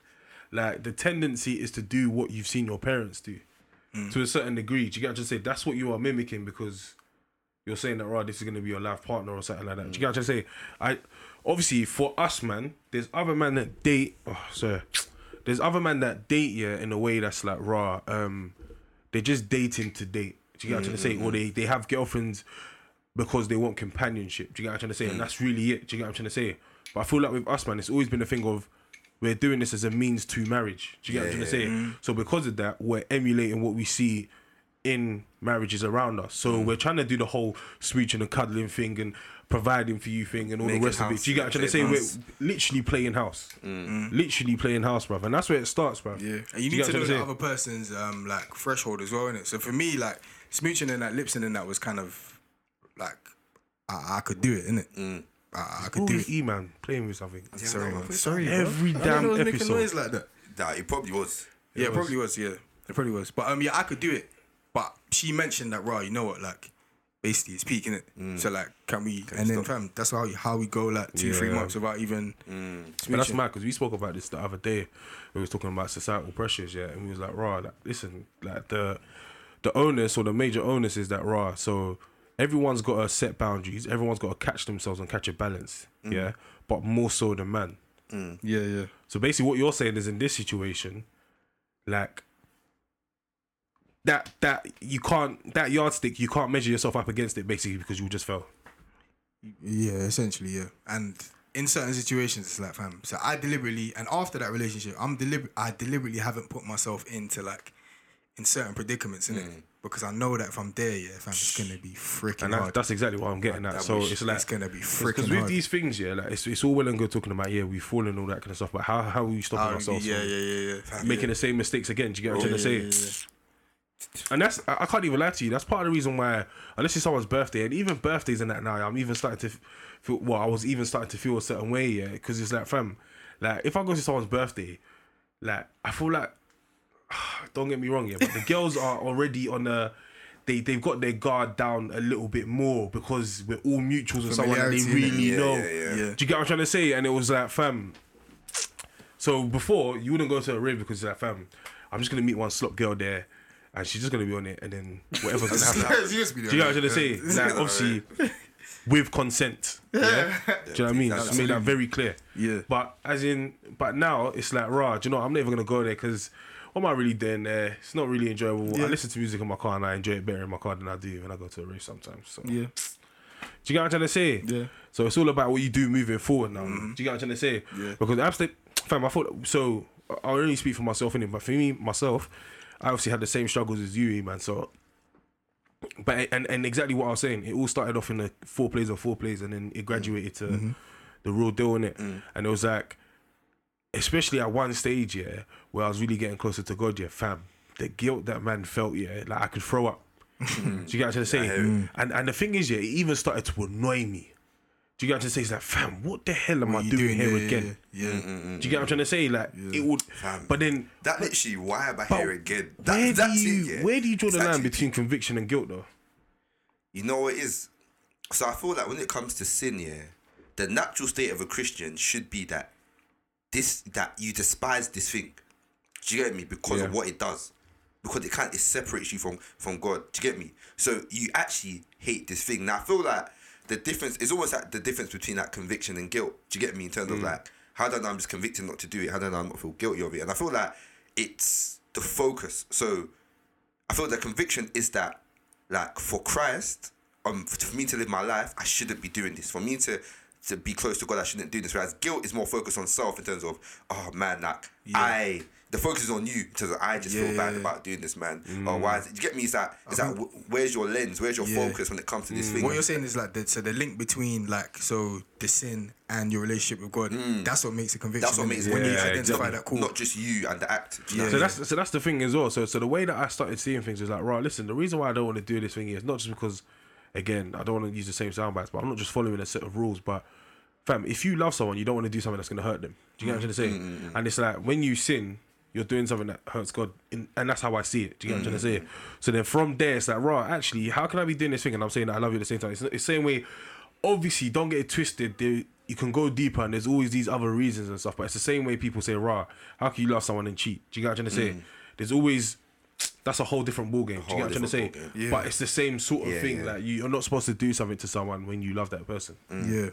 like the tendency is to do what you've seen your parents do Mm. to a certain degree. Do you get what I'm saying? That's what you are mimicking because you're saying that, right, this is going to be your life partner or something like that. Do you get what I'm saying? I obviously for us, man, there's other men that date. Oh, sorry. There's other men that date yeah in a way that's like raw. Um, they're just dating to date. Do you get what I'm trying to say? Mm, or mm, they mm. they have girlfriends because they want companionship. Do you get what I'm trying to say? And that's really it. Do you get what I'm trying to say? But I feel like with us, man, it's always been a thing of we're doing this as a means to marriage. Do you get what I'm trying to say? So because of that, we're emulating what we see in marriages around us. So we're trying to do the whole smooching and the cuddling thing and providing for you thing and all Making the rest of it. Do you get what I'm trying to say? playing We're literally playing house. Literally playing house, bruv. And that's where it starts, bruv. Yeah, and you Do need to know the other person's um like threshold as well, innit? So for me, like smooching and that lipsing and that was kind of like I, I could do it, innit? I, I could do it. E man playing with something. Sorry, man. Sorry, bro. Every I damn know was episode. noise like that. Nah, it probably was. Yeah, it probably was. Yeah, it probably was. But um, yeah, I could do it. But she mentioned that, raw. You know what? Like, basically, it's peaking it. Mm. So like, can we? and then, fam, that's how how we go like two, three months without even. Mm. But that's mad because we spoke about this the other day. We was talking about societal pressures, yeah, and we was like, "Raw, like, listen, like the the onus or the major onus is that raw. So everyone's got to set boundaries. Everyone's got to catch themselves and catch a balance, mm. yeah. But more so than man. Yeah, yeah. So basically, what you're saying is in this situation, like that that you can't that yardstick you can't measure yourself up against it basically because you just fell. Yeah, essentially, yeah. And in certain situations, it's like, fam. So I deliberately, and after that relationship, I'm deliberate. I deliberately haven't put myself into like in certain predicaments in it mm. because I know that if I'm there, yeah, fam, it's gonna be freaking And that, hard. that's exactly what I'm getting at. So it's like it's gonna be freaking Because with hard. these things, yeah, like it's, it's all well and good talking about yeah, we've fallen and all that kind of stuff, but how how are we stopping Oh, ourselves yeah, from yeah, yeah, yeah. making the same mistakes again? Do you get what I'm yeah, trying to yeah, say? Yeah, yeah. And that's I, I can't even lie to you. That's part of the reason why, unless it's someone's birthday, and even birthdays and that now, I'm even starting to feel. Well, I was even starting to feel a certain way, yeah, because it's like, fam, like if I go to someone's birthday, like I feel like, don't get me wrong, yeah, but the girls are already on a. They, they've got their guard down a little bit more because we're all mutuals with someone that they really yeah, know. yeah, yeah. Yeah. Do you get what I'm trying to say? And it was like, fam. So before you wouldn't go to a rave because you're like, fam, I'm just gonna meet one slop girl there, and she's just gonna be on it, and then whatever's gonna happen. She just be Do you know what I'm trying to say? Like, obviously, with consent. Yeah. Do you know what I mean? Just made that very clear. Yeah. But as in, but now it's like, rah, do you know, what? I'm never gonna go there because what am I really doing there? It's not really enjoyable. I listen to music in my car and I enjoy it better in my car than I do when I go to a race sometimes. So. Yeah. Do you get what I'm trying to say? Yeah. So it's all about what you do moving forward now. Mm-hmm. Do you get what I'm trying to say? Yeah. Because absolutely, fam, I thought so. I only speak for myself in it, but for me, myself, I obviously had the same struggles as you, man. So, but and and exactly what I was saying, it all started off in the four plays or four plays, and then it graduated to the real deal in it. And it was like, especially at one stage, yeah, where I was really getting closer to God, yeah, fam. The guilt that man felt, yeah, like I could throw up. Do you get what I'm trying to say? And and the thing is, yeah, it even started to annoy me. Do you get what I'm trying to say? It's like, fam, what the hell am I doing, doing? here Yeah, again? yeah, yeah. Do you get what I'm trying to say? Like it would, Fam. but then That literally, why am I here again? That, where do you it, yeah. where do you draw It's the line between conviction and guilt, though? You know what it is? So I feel like when it comes to sin, yeah, the natural state of a Christian should be that this that you despise this thing. Do you get me? Because of what it does. Because it can't it separates you from from God. Do you get me? So you actually hate this thing. Now I feel like the difference is almost like the difference between that conviction and guilt. Do you get me? In terms Mm. of like how do I know I'm just convicted not to do it? How do I know I'm not feel guilty of it? And I feel like it's the focus. So I feel that conviction is that, like, for Christ, um, for me to live my life, I shouldn't be doing this. For me to to be close to God, I shouldn't do this. Whereas guilt is more focused on self in terms of, oh man, like I. The focus is on you in terms of I just feel bad yeah, about doing this, man. Or why? Is it, you get me? Is that is that where's your lens? Where's your Yeah. focus when it comes to this thing? What you're saying is like the, so the link between like so the sin and your relationship with God. That's what makes a conviction. Mm. That's what innit? makes it when you Yeah, identify exactly. that cool. Not just you and the act. Do you know Yeah. So what I mean? that's so that's the thing as well. So so the way that I started seeing things is like, right, listen, the reason why I don't want to do this thing is not just because, again, I don't want to use the same sound bites, but I'm not just following a set of rules. But fam, if you love someone, you don't want to do something that's going to hurt them. Do you get what I'm trying to say? Mm, And it's like when you sin, you're doing something that hurts God, in, and that's how I see it. Do you get what I'm trying to mm. say? So then from there, it's like, right, actually, how can I be doing this thing and I'm saying that I love you at the same time? It's, it's the same way. Obviously, don't get it twisted. There, you can go deeper, and there's always these other reasons and stuff. But it's the same way people say, "Rah, how can you love someone and cheat?" Do you get what I'm trying to say? Mm. There's always that's a whole different ball game. Do you get what I'm trying to say? different ballgame. But it's the same sort of Yeah, thing. yeah. Like you, you're not supposed to do something to someone when you love that person. Mm. Yeah.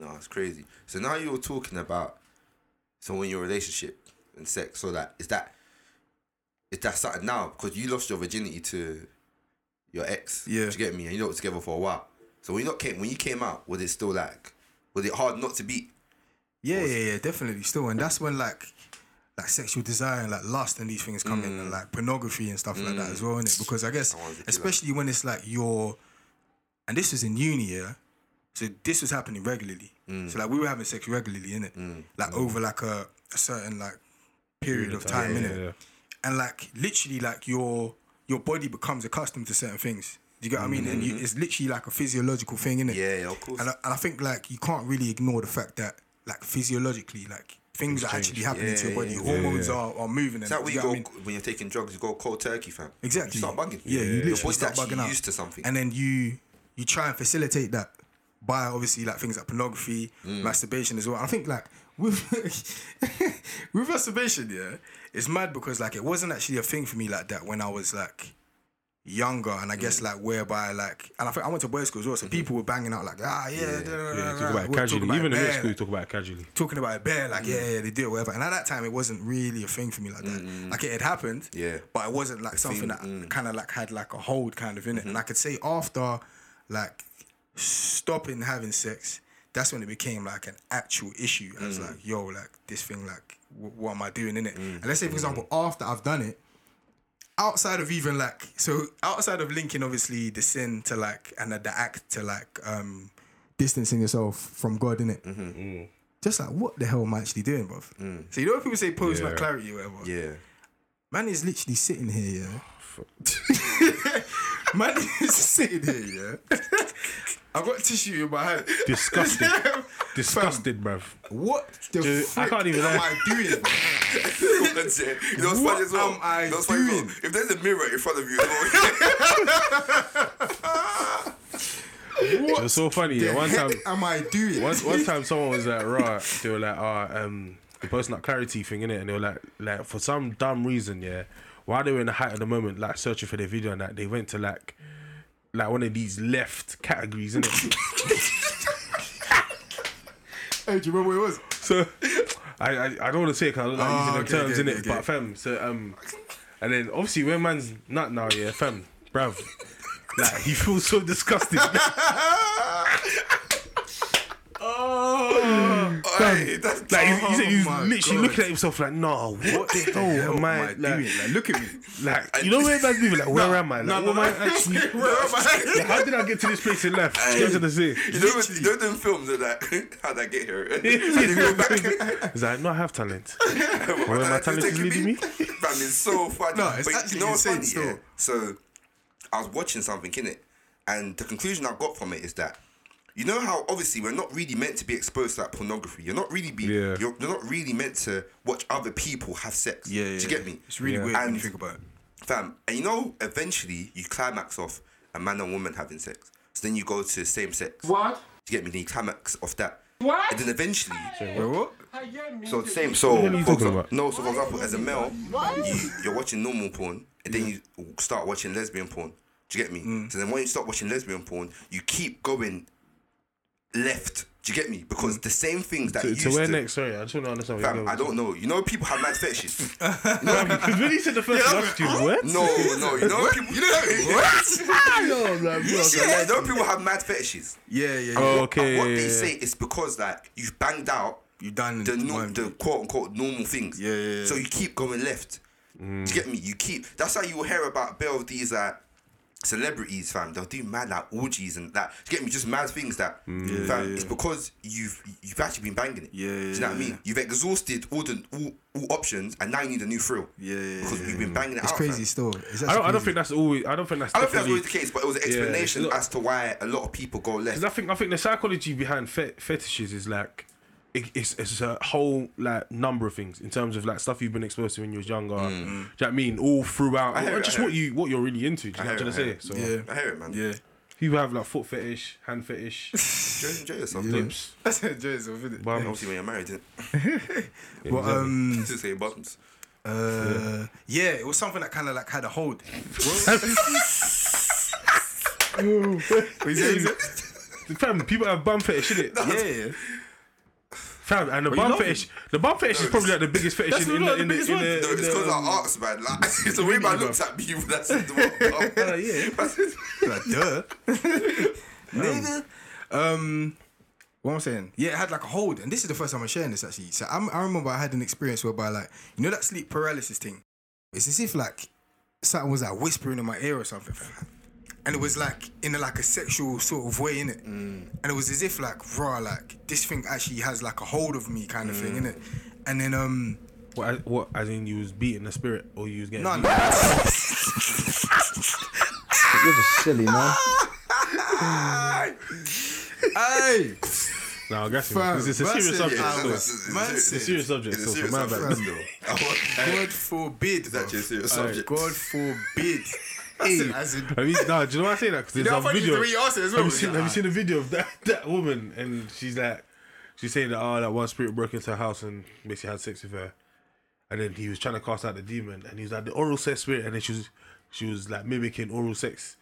No, it's crazy. So now you're talking about so in your relationship and sex, so that is that is that something now because you lost your virginity to your ex. Yeah. Do you get me? And you were together for a while. So when you not came when you came out, was it still like was it hard not to beat? Yeah, yeah, yeah, definitely. Still, and that's when like, like sexual desire and like lust and these things come in, and mm. like pornography and stuff like that as mm. well, innit? Because I guess, killer. especially when it's like your, and this was in uni, yeah. So this was happening regularly. Mm. So like we were having sex regularly, innit? Like over like a, a certain like period of time, Yeah, innit? yeah, yeah. And like literally, like your your body becomes accustomed to certain things. Do you get what I mean? And you, it's literally like a physiological thing, innit? Mm-hmm. Yeah, yeah, of course. And I, and I think like you can't really ignore the fact that like physiologically, like things are actually happening to your Yeah, body. yeah, Hormones Are, are moving. Is And, that do when you, you go, I mean? when you're taking drugs? You go cold turkey, fam. Exactly. You start bugging. Yeah, you Your literally body's start actually bugging out. used to something. and then you you try and facilitate that by obviously like things like pornography, Mm. masturbation as well. I think like with with masturbation, yeah, it's mad because like it wasn't actually a thing for me like that when I was like younger, and I guess Mm. like whereby like, and I think I went to boys' school as well, so Mm-hmm. people were banging out like ah yeah, da, da, da, Yeah, da, talk about it casually. about Even in middle school, you talk about it casually. talking about it bare, like yeah, yeah, they do it, whatever. And at that time, it wasn't really a thing for me like that. Like it had happened, Yeah. but it wasn't like something thing, that kind of like had like a hold kind of in it. And I could say after like stopping having sex, that's when it became like an actual issue. I was mm. like, yo, like this thing, like w- what am I doing in it? Mm. And let's say for example, after I've done it. Outside of even like so, outside of linking obviously the sin to like and the, the act to like um distancing yourself from God in it, mm-hmm. mm. just like what the hell am I actually doing, bruv? So you know when people say post Yeah. not clarity or whatever, yeah. man is literally sitting here, yeah. man is sitting here, yeah. I've got tissue in my hand. Disgusted. Disgusted, bruv. What the Dude, I can't even am lie. I doing? bruv? That's it. You know what's What funny as well? am I You know what's funny as well? doing? If there's a mirror in front of you, It was so funny. Yeah, The one time, am I doing? one, one time, someone was like, "Right," they were like, "Ah, um, the post not clarity thing in it," and they were like, like for some dumb reason, yeah, while they were in the height of the moment, like searching for their video and that, they went to like, like one of these left categories, in it. Hey, do you remember what it was? So I I, I don't want to say it because I don't like Oh, using the okay, terms okay, in it, okay, but fam. So um, and then obviously when man's nut now, yeah, fam, bruv, like he feels so disgusted. Hey, that's Like he, he said he was Oh my literally God. looking at himself like, no, what the hell Hell am I? am I like, doing? Like, look at me. like, you know where man's moving? Like, where am I? Like, no, what am I no. actually? Where am I? Like, how did I get to this place in left? Straight to the sea. You know, when- you know them films are like, how'd I get here? He's like, no, I have talent. Where my talent is leading me. Fam, it's so funny. No, it's but actually you know what's funny? Yeah? So, I was watching something in it, and the conclusion I got from it is that you know how obviously we're not really meant to be exposed to that pornography. You're not really be. Yeah. You're, you're not really meant to watch other people have sex. Yeah, Do you get me? It's really Yeah. weird when And- you think about it. Fam, and you know, eventually you climax off a man and woman having sex. So then you go to same sex. What? Do you get me? Then you climax off that. What? And then eventually, Wait, what? so same. So, hell are you for talking example, about? no. So for example, as a male, you, you're watching normal porn, and then you start watching lesbian porn. Do you get me? Mm. So then when you start watching lesbian porn, you keep going left. Do you get me? Because mm. the same things that To, you to used where to. next? Sorry, I just want to understand. Where Fam, you're I don't know. You know, people have mad fetishes. Because when he said the first last you, what? No, no. You know, people. You know what? No, like, bro, Yeah, you know, people have mad fetishes. Yeah, yeah, yeah. Oh, But okay. what yeah, they yeah. say is because like you've banged out you done the no, the quote unquote normal things. Yeah, yeah, yeah. So you keep going left. Do you mm. get me? You keep. That's how you will hear about Bill of these like celebrities, fam. They'll do mad like orgies and that. Do you get me? Just mad things that, Yeah, fam. yeah, It's because you've you've actually been banging it. Yeah, Do you know what I mean? yeah. You've exhausted all the all, all options, and now you need a new thrill. Yeah, yeah, Because yeah, you've been banging it It's out. crazy fam. still. It's I don't. I don't think that's always. I don't think that's. I don't think that's always the case, but it was an Yeah, explanation look- as to why a lot of people go left. 'Cause I think I think the psychology behind fet- fetishes is like it, it's it's a whole like number of things in terms of like stuff you've been exposed to when you was younger. Do you know what I mean? All throughout, hear or it, just I what you what you're really into. Do you know what I'm trying to say? So Yeah. I hear it, man. Yeah. people have like foot fetish, hand fetish, Enjoy, enjoy yourself. Yeah. Yeah. lips, That's enjoy yourself, isn't it? bum. Obviously, when you're married, didn't But um, to say buttons. uh, yeah, it was something that kind of like had a hold. Fam, people have bum fetish, innit? Yeah, yeah. Fam, and the you bum love fetish, the bum fetish is probably like the biggest fetish That's in, in, not the, in, the the, biggest in, one. the, No, in it's because um, I asked, man. Like, it's the way man looks at me. That's the like, duh. Nigga. Um, what I'm saying? Yeah, it had like a hold, and this is the first time I'm sharing this actually. So I'm, I remember I had an experience whereby, like, you know, that sleep paralysis thing. It's as if like something was like whispering in my ear or something, fam. And it was like in a, like a sexual sort of way, in it. And it was as if like raw, like this thing actually has like a hold of me, kind of thing, in it. And then um, what, what? As in, you was beating the spirit, or you was getting no, beat? no. you're just silly, man. Hey, No, I guess Fam, it's, it's a serious said- subject. yeah, still. it's- It's a serious subject. It's a serious subject bad. God forbid. It's actually a serious subject. God forbid. Hey, Have you, no, do you know why I say that? Because You there's know a video. the way you asked it as have, you seen, have you seen the video of that, that woman? And she's like, she's saying that oh, that one spirit broke into her house and basically had sex with her, and then he was trying to cast out the demon, and he was like the oral sex spirit, and then she was she was like mimicking oral sex,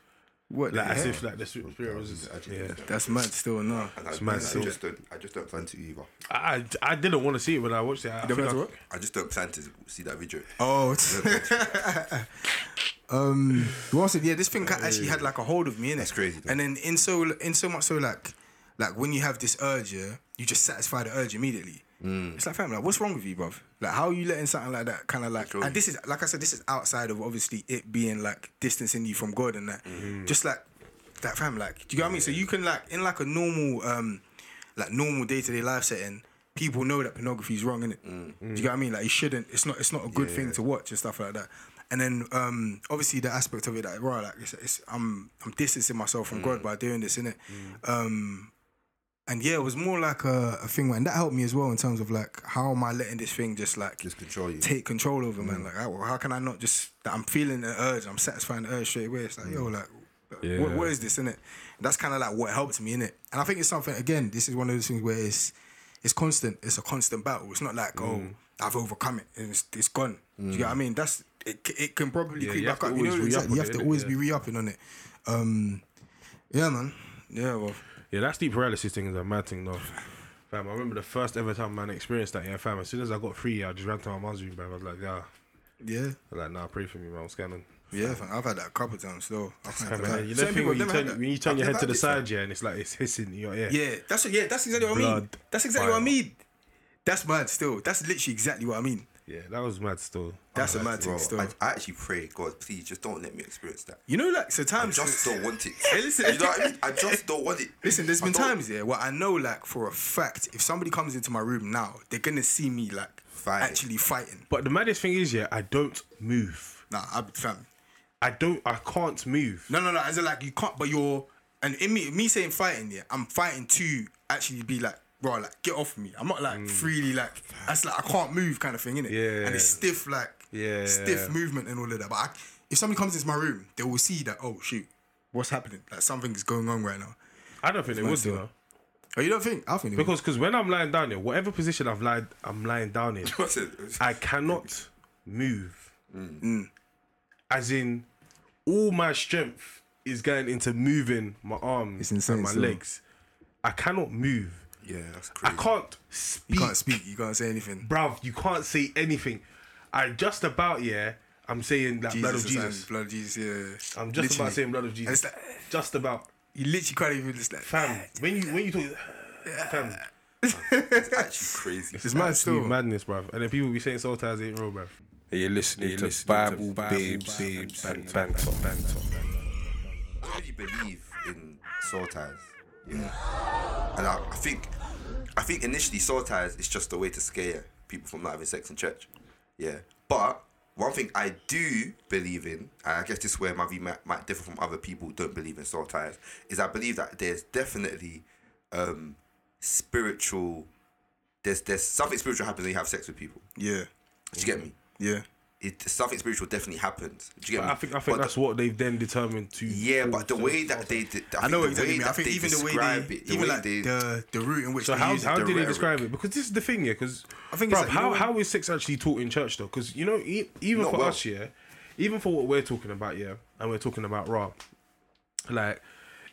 what? like the as hell? if like the spirit spirit was yeah. That's mad. Still no. And I, It's mad I still. just don't. I just don't fancy you either. I I didn't want to see it when I watched it. I, I Never think had to I- I just don't plan to see that video. Oh, um, well, I said, yeah, this thing ca- actually had like a hold of me, innit? That's crazy, though. And then in so in so much so like like when you have this urge, yeah, you just satisfy the urge immediately. Mm. It's like, family. like, what's wrong with you, bruv? Like, how are you letting something like that kind of like, and this is, like I said, this is outside of obviously it being like distancing you from God and that. Mm-hmm. Just like that, fam, like, do you get what I mean? So you can like, in like a normal, um, like normal day to day life setting, people know that pornography is wrong, innit? Mm. Do you get what I mean? Like, you shouldn't, it's not, it's not a good thing to watch and stuff like that. And then, um, obviously, the aspect of it that, right, like, it's, it's, I'm, I'm distancing myself from Mm. God by doing this, innit? Um, and yeah, it was more like a, a thing, and that helped me as well in terms of like how am I letting this thing just like Just control you. take control over, man? Like, how, how can I not just that I'm feeling the urge, I'm satisfying the urge straight away. It's like, yo, like, Yeah. what, what is this, innit? That's kind of like what helped me, in it, And I think it's something again. This is one of those things where it's it's constant. It's a constant battle. It's not like oh, I've overcome it and it's, it's gone. Do you get what I mean? That's it. It can probably Yeah, creep back up. You know, exactly. You have to always Yeah. be re-upping on it. Um, yeah, man. Yeah, well, Yeah, that sleep paralysis thing is a mad thing though. Fam, I remember the first ever time man experienced that. Yeah, fam. As soon as I got free, I just ran to my mum's room, bro. I was like, yeah. yeah. I was like, nah, pray for me, man. What's going on? Yeah, fam, I've had that a couple of times though. Fam, man, you know, thing people when you turn, when you turn your head to the it, fam. side, yeah, and it's like it's hissing in your ear. Yeah, that's what, yeah, that's exactly what I mean. That's exactly what I mean. That's mad still. That's literally exactly what I mean. Yeah, that was mad still. That's a mad Bro, thing still. I, I actually pray, God, please just don't let me experience that. You know, like so I times. just don't want it. Hey, listen. you know what I mean? I just don't want it. Listen, there's I been don't- times yeah where I know like for a fact if somebody comes into my room now, they're gonna see me like Fighting. actually fighting. But the maddest thing is, yeah, I don't move. Nah, I fam. I don't. I can't move. No, no, no. As in like you can't, but you're and in me, me saying fighting, yeah, I'm fighting to actually be like, bro, like get off me. I'm not like freely like that's like I can't move kind of thing, innit? Mm. Yeah. And it's stiff like Yeah. stiff movement and all of that. But I, if somebody comes into my room, they will see that oh shoot, what's happening? Like something's going on right now. I don't think they would, you know. Oh, you don't think? I think. Because cause when I'm lying down here, whatever position I've lied, I'm lying down in. I cannot move. Mm. As in, all my strength is going into moving my arms It's insane and my still. legs. I cannot move. Yeah, that's crazy. I can't speak. you can't speak, you can't say anything. Bruv, you can't say anything. I just about, yeah, I'm saying that blood of Jesus, Jesus. blood of Jesus. Yeah, I'm just Literally. about saying blood of Jesus. like, Just about. you literally can't even just like. Fam, ah, when you when you talk fam, It's actually crazy. It's mad still. madness, bruv. And then people be saying soul ties ain't real, bruv. You're listening to Bible Babes, Babes, and Banter, Banter. I really believe in soul ties. Yeah. And I, I think I think initially soul ties is just a way to scare people from not having sex in church. Yeah. But one thing I do believe in, and I guess this is where my view might, might differ from other people who don't believe in soul ties, is I believe that there's definitely um spiritual there's there's something spiritual happens when you have sex with people. Yeah, Do you get me? yeah. It something spiritual definitely happens. Do you get But me? I think I think But that's the- what they've then determined to. Yeah, but the way that they, did, I, I know the exactly. way what mean. I think they even the way describe they, it, the even way like they, the the route in which So how, how did the they describe it? Because this is the thing, yeah. Because I think it's bruv, like, you how know- how is sex actually taught in church though? Because you know, e- even for well. us, yeah, even for what we're talking about, yeah, and we're talking about raw, like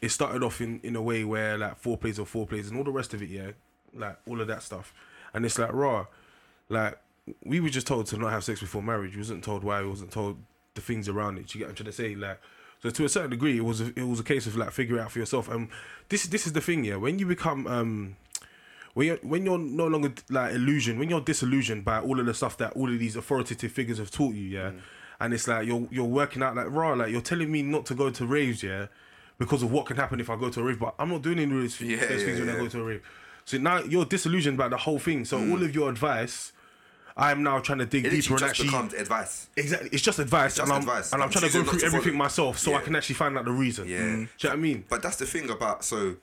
it started off in in a way where like four plays or four plays and all the rest of it, yeah, like all of that stuff, and it's like raw, like we were just told to not have sex before marriage. We wasn't told why. We wasn't told the things around it. You get what I'm trying to say, like. So to a certain degree, it was a, it was a case of like figure it out for yourself. And this this is the thing, yeah. When you become um when you're when you're no longer like illusion, when you're disillusioned by all of the stuff that all of these authoritative figures have taught you, yeah, and it's like you're you're working out like raw, like you're telling me not to go to raves, yeah, because of what can happen if I go to a rave, but I'm not doing any of those, Yeah, those yeah, things when I go to a rave. So now you're disillusioned about the whole thing. So all of your advice I'm now trying to dig It deeper and just actually becomes advice. exactly. It's just advice, just and I'm and I'm I'm trying to go through to everything follow. myself so I can actually find out the reason. Yeah. Mm. Do you know what I mean? But that's the thing about so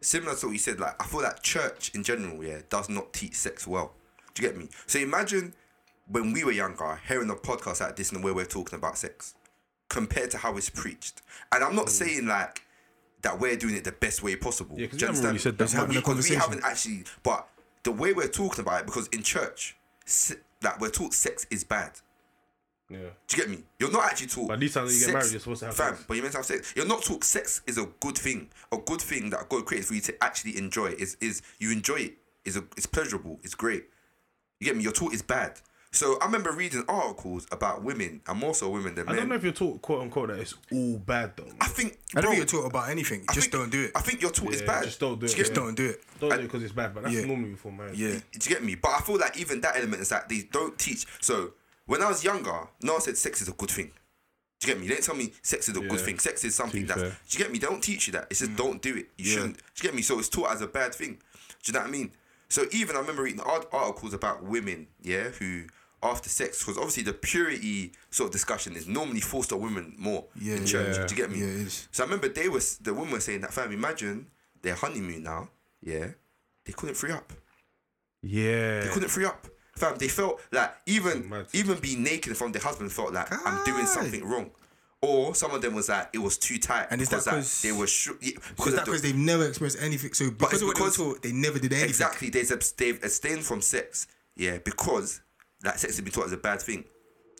similar to what you said. Like I feel that church in general, yeah, does not teach sex well. Do you get me? So imagine when we were younger, hearing a podcast like this and where we're talking about sex, compared to how it's preached. And I'm not mm. saying like that we're doing it the best way possible. Yeah, 'cause Do you haven't really said that Because we, Having a 'cause we haven't actually. But the way we're talking about it, because in church, se- like we're taught sex is bad. Yeah. Do you get me? You're not actually taught. But these times when you get married, you're supposed to have fam, sex. But you're meant to have sex. You're not taught sex is a good thing. A good thing that God created for you to actually enjoy is is you enjoy it. Is a it's pleasurable. It's great. You get me? You're taught it's bad. So I remember reading articles about women and more so women than men. I men. don't know if you're taught quote unquote that it's all bad though. I think. I don't bro, think you're taught about anything. I Just think- don't do it. I think you're taught it's Yeah, bad. just don't do it, Just me? don't do it. Don't do it because it's bad, but that's Yeah. normally before marriage. Yeah. Do you get me? But I feel like even that element is that they don't teach. So when I was younger, no one said sex is a good thing. Do you get me? They didn't tell me sex is a good Yeah. thing. Sex is something be that's. fair. Do you get me? They don't teach you that. It's just mm. don't do it. You shouldn't. Do you get me? So it's taught as a bad thing. Do you know what I mean? So even I remember reading art- articles about women, yeah, who after sex, because obviously the purity sort of discussion is normally forced on women more Yeah, in church. yeah. Do you get me? Yeah, it is. So I remember they was the women were saying that fam, imagine their honeymoon now, yeah, they couldn't free up. Yeah. They couldn't free up. Fam, they felt like even Mad. even being naked from their husband felt like I'm doing something wrong. Or some of them was like it was too tight And is that because like, they were sh- yeah, Because because that of the- because they've never experienced anything. So because it's of what they were taught, they never did anything. exactly they've they've abstained from sex, yeah, because that sex has been taught as a bad thing.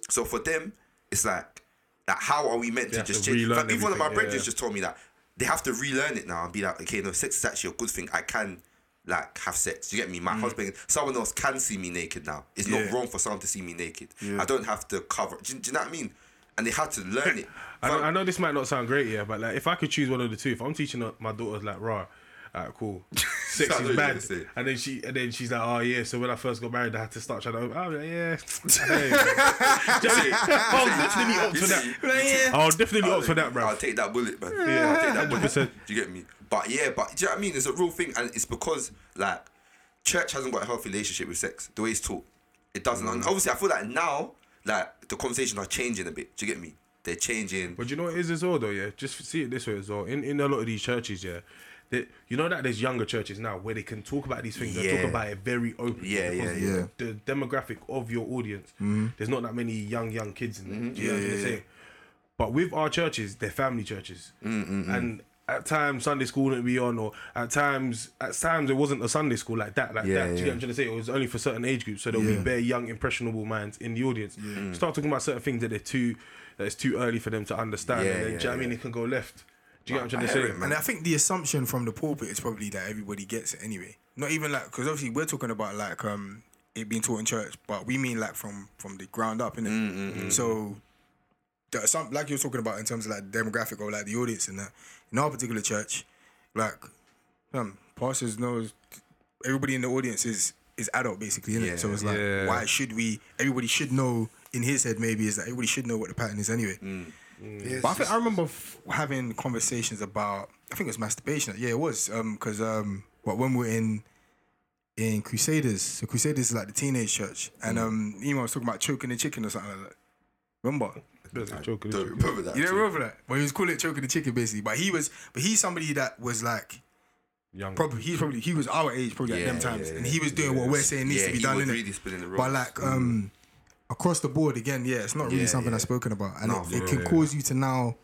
So for them, it's like like how are we meant They to just to change? Fam, even one of my yeah. just told me that they have to relearn it now and be like, okay, no, sex is actually a good thing. I can like have sex. You get me? My husband, someone else can see me naked now. It's not Mm. Wrong for someone to see me naked. I don't have to cover. Do, you- do you know what I mean? And they had to learn it. I know, I know this might not sound great, yeah, but like if I could choose one of the two, if I'm teaching my daughters like raw, alright, cool, sex is bad, you're gonna say. and then she and then she's like, oh yeah, so when I first got married, I had to start trying to, oh yeah, hey. I'll definitely opt for that. Right, yeah. I'll definitely opt for that, bro. I'll take that bullet, man. Yeah, I'll take that bullet. 100%. Do you get me? But yeah, but do you know what I mean? It's a real thing, and it's because like church hasn't got a healthy relationship with sex. The way it's taught, it doesn't. Mm. And obviously, I feel like now, like the conversations are changing a bit. Do you get me? They're changing. But you know what it is as well, though, yeah. Just see it this way as well. In in a lot of these churches, yeah, that you know that there's younger churches now where they can talk about these things. They Yeah. talk about it very openly. Yeah, yeah, yeah. The demographic of your audience, there's not that many young young kids in there. Mm-hmm. Do you know what yeah. But with our churches, they're family churches, Mm-hmm. and at times Sunday school wouldn't be on, or at times at times it wasn't a Sunday school like that, like Yeah, that. Do you yeah. get what I'm trying to say? It was only for certain age groups, so there'll Yeah. be bare young impressionable minds in the audience. Start talking about certain things that they're too that it's too early for them to understand. Yeah, and then, yeah, do you know what I mean? It can go left. Do you get what I'm trying to say? And I think the assumption from the pulpit is probably that everybody gets it anyway. Not even like because obviously we're talking about like um it being taught in church, but we mean like from from the ground up, innit? Mm, So the some like you're talking about in terms of like demographic or like the audience and that. In our particular church, like um pastors knows everybody in the audience is is adult basically, innit? Yeah, so it's like yeah. why should we? Everybody should know in his head maybe is that everybody should know what the pattern is anyway. But I think I remember f- having conversations about. I think it was masturbation. Yeah, it was. Um, because um, what when we were in in Crusaders, so Crusaders is like the teenage church, and um, Emo was talking about choking the chicken or something like that. Remember? Joking, Don't remember that. You don't too. remember that? Well, he was calling it choking the chicken basically, but he was, but he's somebody that was like. Young. Probably he's probably he was our age probably at Yeah, them times, yeah, and he was doing what we're saying needs Yeah, to be he done was in really spinning the But roles. like um, across the board again, yeah, it's not really Yeah, something yeah. I've spoken about, and No, it, it real, can yeah. cause you to now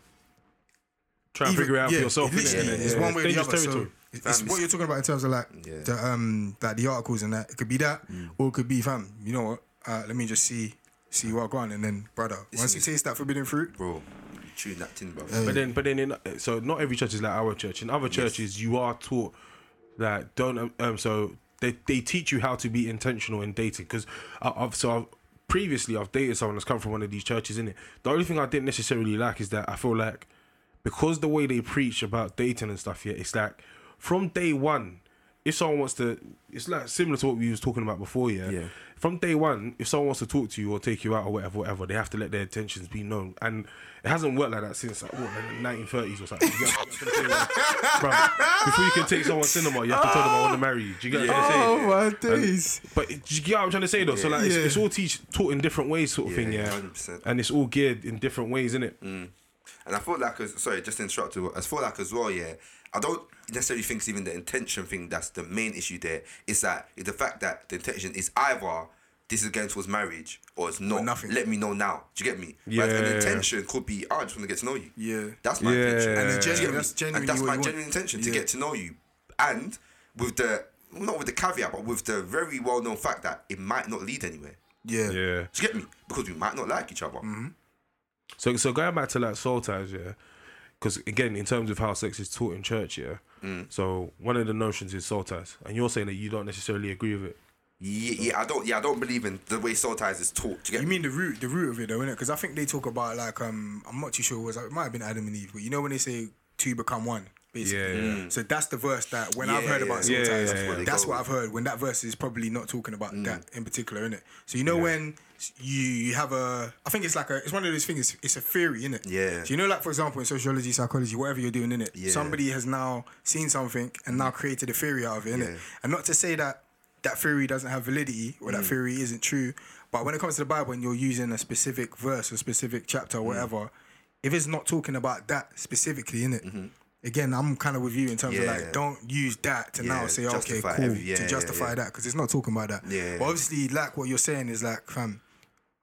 Try and even- figure it out yeah, for yourself. it literally, innit? it's Yeah, one way or the dangerous other. territory. So it's, it's Fam, what you're talking about in terms of like Yeah. the um like the articles and that. It could be that, Mm. or it could be fam. You know what? Uh, let me just see see what I on, and then brother, once you taste that forbidden fruit, bro, You tune that tin, bro. But then, but then, in, so not every church is like our church. In other churches, you are taught that don't. um, Um, so they they teach you how to be intentional in dating. Because I've so I've, previously I've dated someone that's come from one of these churches. In it, the only thing I didn't necessarily like is that I feel like because the way they preach about dating and stuff, yeah, it's like from day one. If someone wants to, it's like similar to what we was talking about before. Yeah. Yeah. From day one, if someone wants to talk to you or take you out or whatever, whatever, they have to let their intentions be known, and it hasn't worked like that since like, what, the 1930s or something. You get what I'm trying to say? Like, bruv, before you can take someone to cinema, you have to tell them I want to marry you. Do you get what I'm trying to say? Oh my And- days. But do you get what I'm trying to say though? So like, it's, Yeah. it's all teach taught in different ways, sort of Yeah, thing, yeah. 100%. And it's all geared in different ways, isn't it? Mm. And I thought like, sorry, just to interrupt. I thought like as well, yeah. I don't necessarily think it's even the intention thing that's the main issue there. It's that it's the fact that the intention is either this is going towards marriage or it's not. nothing. Let me know now. Do you get me? Whereas Yeah. an intention could be, oh, I just want to get to know you. Yeah. That's my Yeah. intention. And then genuine- get that's genuinely And that's my you want. genuine intention to Yeah. get to know you. And with the, not with the caveat, but with the very well known fact that it might not lead anywhere. Yeah. Yeah. Do you get me? Because we might not like each other. Mm-hmm. So so going back to like soul ties, yeah. Because again, in terms of how sex is taught in church, yeah. Mm. So one of the notions is soul ties, and you're saying that you don't necessarily agree with it. Yeah, yeah, I don't. Yeah, I don't believe in the way soul ties is taught. You get You mean the root, the root of it, though, innit? Because I think they talk about like um, I'm not too sure. It was it might have been Adam and Eve, but you know when they say two become one, basically. Yeah, yeah. So that's the verse that when I've heard yeah, about soul yeah, ties, yeah, that's, yeah, what, that's what I've heard. When that verse is probably not talking about Mm. that in particular, innit? So you know when you you have a, I think it's like a, it's one of those things. It's, it's a theory, innit? Yeah. So you know, like for example, in sociology, psychology, whatever you're doing, innit? Yeah. Somebody has now seen something and now created a theory out of it, innit? Yeah. And not to say that that theory doesn't have validity or that Mm. theory isn't true, but when it comes to the Bible and you're using a specific verse or specific chapter or Mm. whatever, if it's not talking about that specifically, in it. Again, I'm kind of with you in terms of Mm-hmm. Like, don't use that to now Yeah, say, okay, justify cool, every- yeah, to justify yeah. that because it's not talking about that. Yeah. But obviously, like what you're saying is like, fam,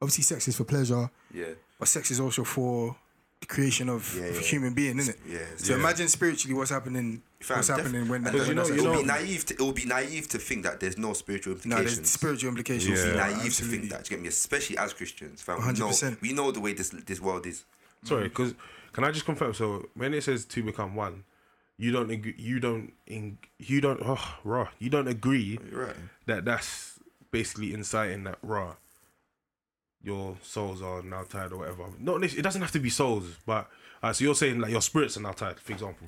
obviously, sex is for pleasure, Yeah. but sex is also for the creation of, Yeah, of a human being, isn't it? Yeah, So yeah. imagine spiritually what's happening. Fam, what's def- happening when that? and Because you know- you it know- would happening. be naive. To, it would be naive to think that there's no spiritual implications. no, there's spiritual implications. Yeah. It would be naive absolutely. to think that. Do you get me? Especially as Christians, fam. We know, 100%. we know the way this this world is. Sorry, because can I just confirm? So when it says two become one, you don't agree. You don't. In, you don't. Oh, raw. You don't agree right. that that's basically inciting that raw. Your souls are now tied or whatever. Not. It doesn't have to be souls, but uh, so you're saying like your spirits are now tied, for example.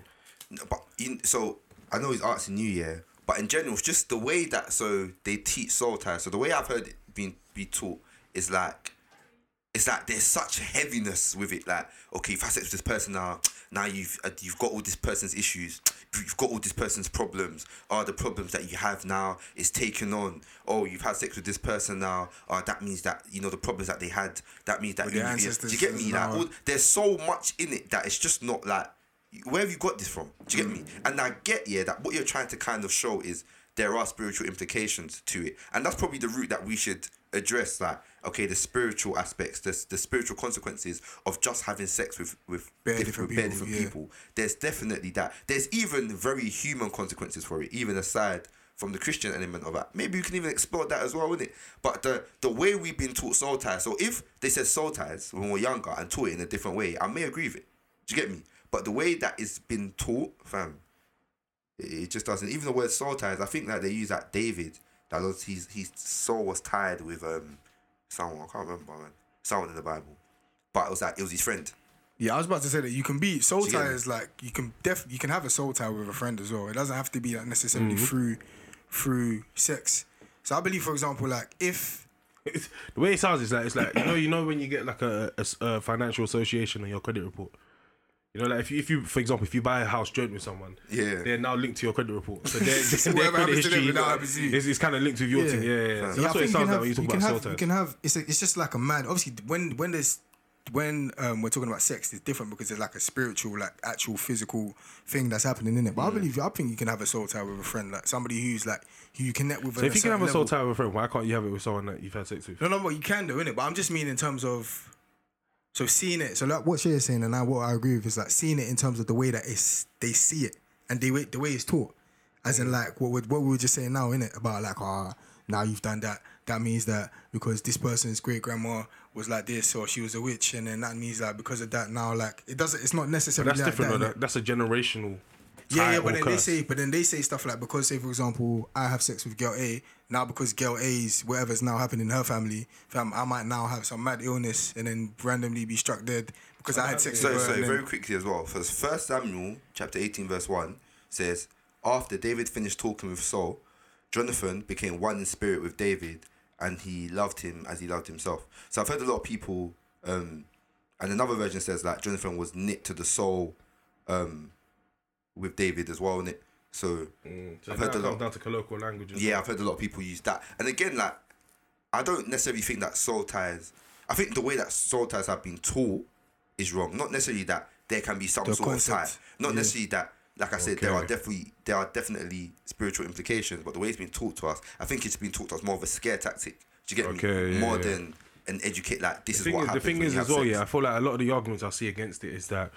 No, but in, so I know he's asking you, yeah. But in general, it's just the way that so they teach soul ties. So the way I've heard it being be taught is like it's like there's such heaviness with it. Like, okay, you've had sex with this person now. Now you've uh, you've got all this person's issues. You've got all this person's problems. Are the problems that you have now is taken on? Oh, you've had sex with this person now. Uh, that means that you know the problems that they had. That means that you, do you get me? Like, all, there's so much in it that it's just not like where have you got this from? Do you get me? And I get yeah that what you're trying to kind of show is there are spiritual implications to it, and that's probably the route that we should address. Like, okay, the spiritual aspects, the, the spiritual consequences of just having sex with with Bare diff- different bare people, different yeah. people. There's definitely that. There's even very human consequences for it, even aside from the Christian element of that. Maybe you can even explore that as well, wouldn't it? But the the way we've been taught soul ties. So if they said soul ties when we're younger and taught it in a different way, I may agree with it. Do you get me? But the way that it's been taught, fam, it, it just doesn't. Even the word soul ties, I think that they use that David. That was his his soul was tied with um someone I can't remember man, someone in the Bible, but it was like it was his friend. Yeah, I was about to say that you can be soul Do tie me? is like you can def you can have a soul tie with a friend as well. It doesn't have to be like necessarily Mm-hmm. through through sex. So I believe, for example, like if It's, the way it sounds is like it's like you know you know when you get like a a financial association on your credit report. You know, like if you, if you, for example, if you buy a house joint with someone, Yeah. they're now linked to your credit report. So their, So their credit happens to them, history it now happens to you. is, is kind of linked with your Yeah. thing. Yeah, yeah. yeah. So Yeah, I what think it you sounds can like have, when you talk you can about have, soul you can have it's a, it's just like a man. Obviously, when when there's when um, we're talking about sex, it's different because it's like a spiritual, like actual physical thing that's happening in it. But Mm. I believe I think you can have a soul tie with a friend, like somebody who's like who you connect with. So at if you can have a soul level. tie with a friend, why can't you have it with someone that you've had sex with? No, no, but you can do in it. But I'm just mean in terms of so seeing it. So like what is saying, and I, what I agree with is like seeing it in terms of the way that it's they see it and they the way it's taught, as in like what we what we were just saying now, innit? About like ah now you've done that. That means that because this person's great grandma was like this or she was a witch, and then that means that because of that now like it doesn't. It's not necessarily That's like different. that, That, that's a generational. Yeah, yeah, but then they say, but then they say stuff like because, say, for example, I have sex with girl A now because girl A's whatever's now happening in her family, fam, I might now have some mad illness and then randomly be struck dead because I had sex So, with her. so then- very quickly as well, for First Samuel chapter eighteen verse one says, after David finished talking with Saul, Jonathan became one in spirit with David, and he loved him as he loved himself. So I've heard a lot of people, um, and another version says that Jonathan was knit to the soul, um, with David as well, innit? So Mm, so I've heard a lot. down to colloquial language. yeah. I've heard a lot of people use that. And again, like, I don't necessarily think that soul ties. I think the way that soul ties have been taught is wrong. Not necessarily that there can be some The sort of tie. Not yeah. necessarily that, like I said, there are definitely there are definitely spiritual implications. But the way it's been taught to us, I think it's been taught to us more of a scare tactic. Do you get Okay, me? yeah, more yeah. than an educate. Like this The is thing what is, the thing when is you as well, sex. yeah. I feel like a lot of the arguments I see against it is that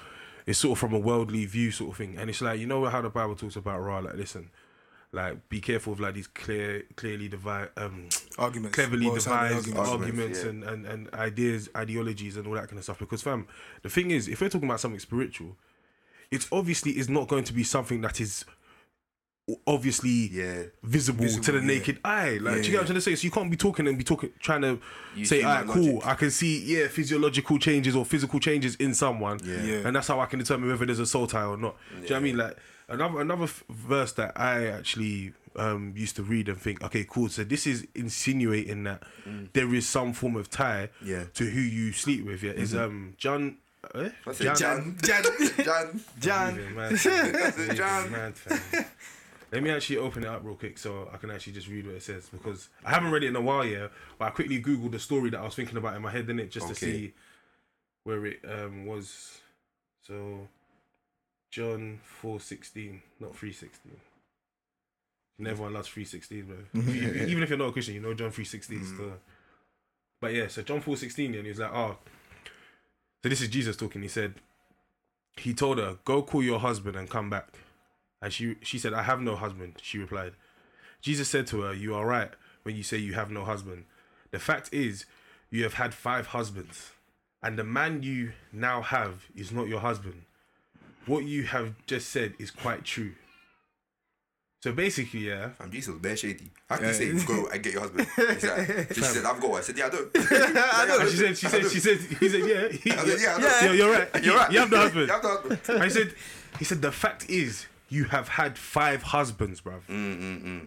it's sort of from a worldly view sort of thing, and it's like you know how the Bible talks about raw. Like, listen, like be careful of like these clear, clearly divide, um, Arguments. cleverly Well-sounding devised arguments. arguments, Arguments, and, and, and ideas, ideologies, and all that kind of stuff. Because, fam, the thing is, if we're talking about something spiritual, it's obviously is not going to be something that is obviously Yeah. visible, to Visible, the yeah. naked eye. Like, Yeah, do you get what. I'm trying to say? So you can't be talking and be talking, trying to Use say, "Alright, cool, logic." I can see, yeah, physiological changes or physical changes in someone, Yeah. Yeah. and that's how I can determine whether there's a soul tie or not." Do you know what I mean? Like another another f- verse that I actually um, used to read and think, okay, cool. So this is insinuating that there is some form of tie Mm. Yeah. to who you sleep with. Yeah, is um John. Eh? I said Jan. Jan. Jan. Jan. Moving mad, fam. Moving mad, fam. Let me actually open it up real quick so I can actually just read what it says because I haven't read it in a while, yeah. But I quickly googled the story that I was thinking about in my head, in it, just to see where it um was. So, John four sixteen, not three sixteen. Everyone loves three sixteen, bro. Even if you're not a Christian, you know John three sixteen. So, but yeah, so John four sixteen, and he's like, oh. So this is Jesus talking. He said, he told her, "Go call your husband and come back." And she she said, "I have no husband." She replied. Jesus said to her, "You are right when you say you have no husband. The fact is, you have had five husbands, and the man you now have is not your husband. What you have just said is quite true." So basically, yeah, I'm Jesus was bare shady. How can you say go and get your husband? He's like, she said, I've got one. I said, yeah, I don't. and she said, she said, she said, he said, yeah, he, I said, yeah, I yeah, you're right, You're right. You have no husband. You have the husband. I said, he said, the fact is, you have had five husbands, bruv. Mm,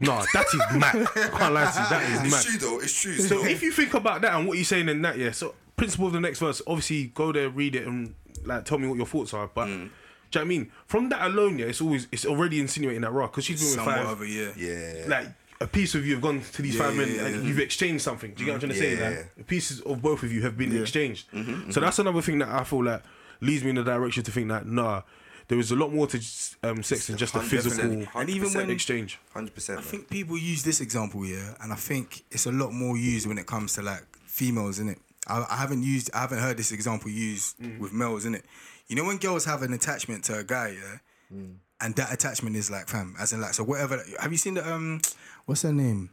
No, that is mad. I can't lie to you, that is It's mad. true though. It's true. So if you think about that and what you're saying in that, yeah. So principle of the next verse, obviously go there, read it, and like tell me what your thoughts are. But Mm. do you know what I mean? From that alone, yeah, it's always it's already insinuating that raw because she's been with five. of a yeah. yeah. Like a piece of you have gone to these Yeah, five men yeah, and yeah. you've exchanged something. Do you get what I'm trying to Yeah, say? yeah, Like pieces of both of you have been exchanged. Mm-hmm, So that's another thing that I feel like leads me in the direction to think that nah, there is a lot more to um, sex than just a physical And even when- exchange. Hundred percent. I think people use this example, yeah, and I think it's a lot more used when it comes to like females, innit? I, I haven't used, I haven't heard this example used with males, innit? You know when girls have an attachment to a guy, yeah, and that attachment is like, fam, as in like, so whatever. Have you seen the um, what's her name?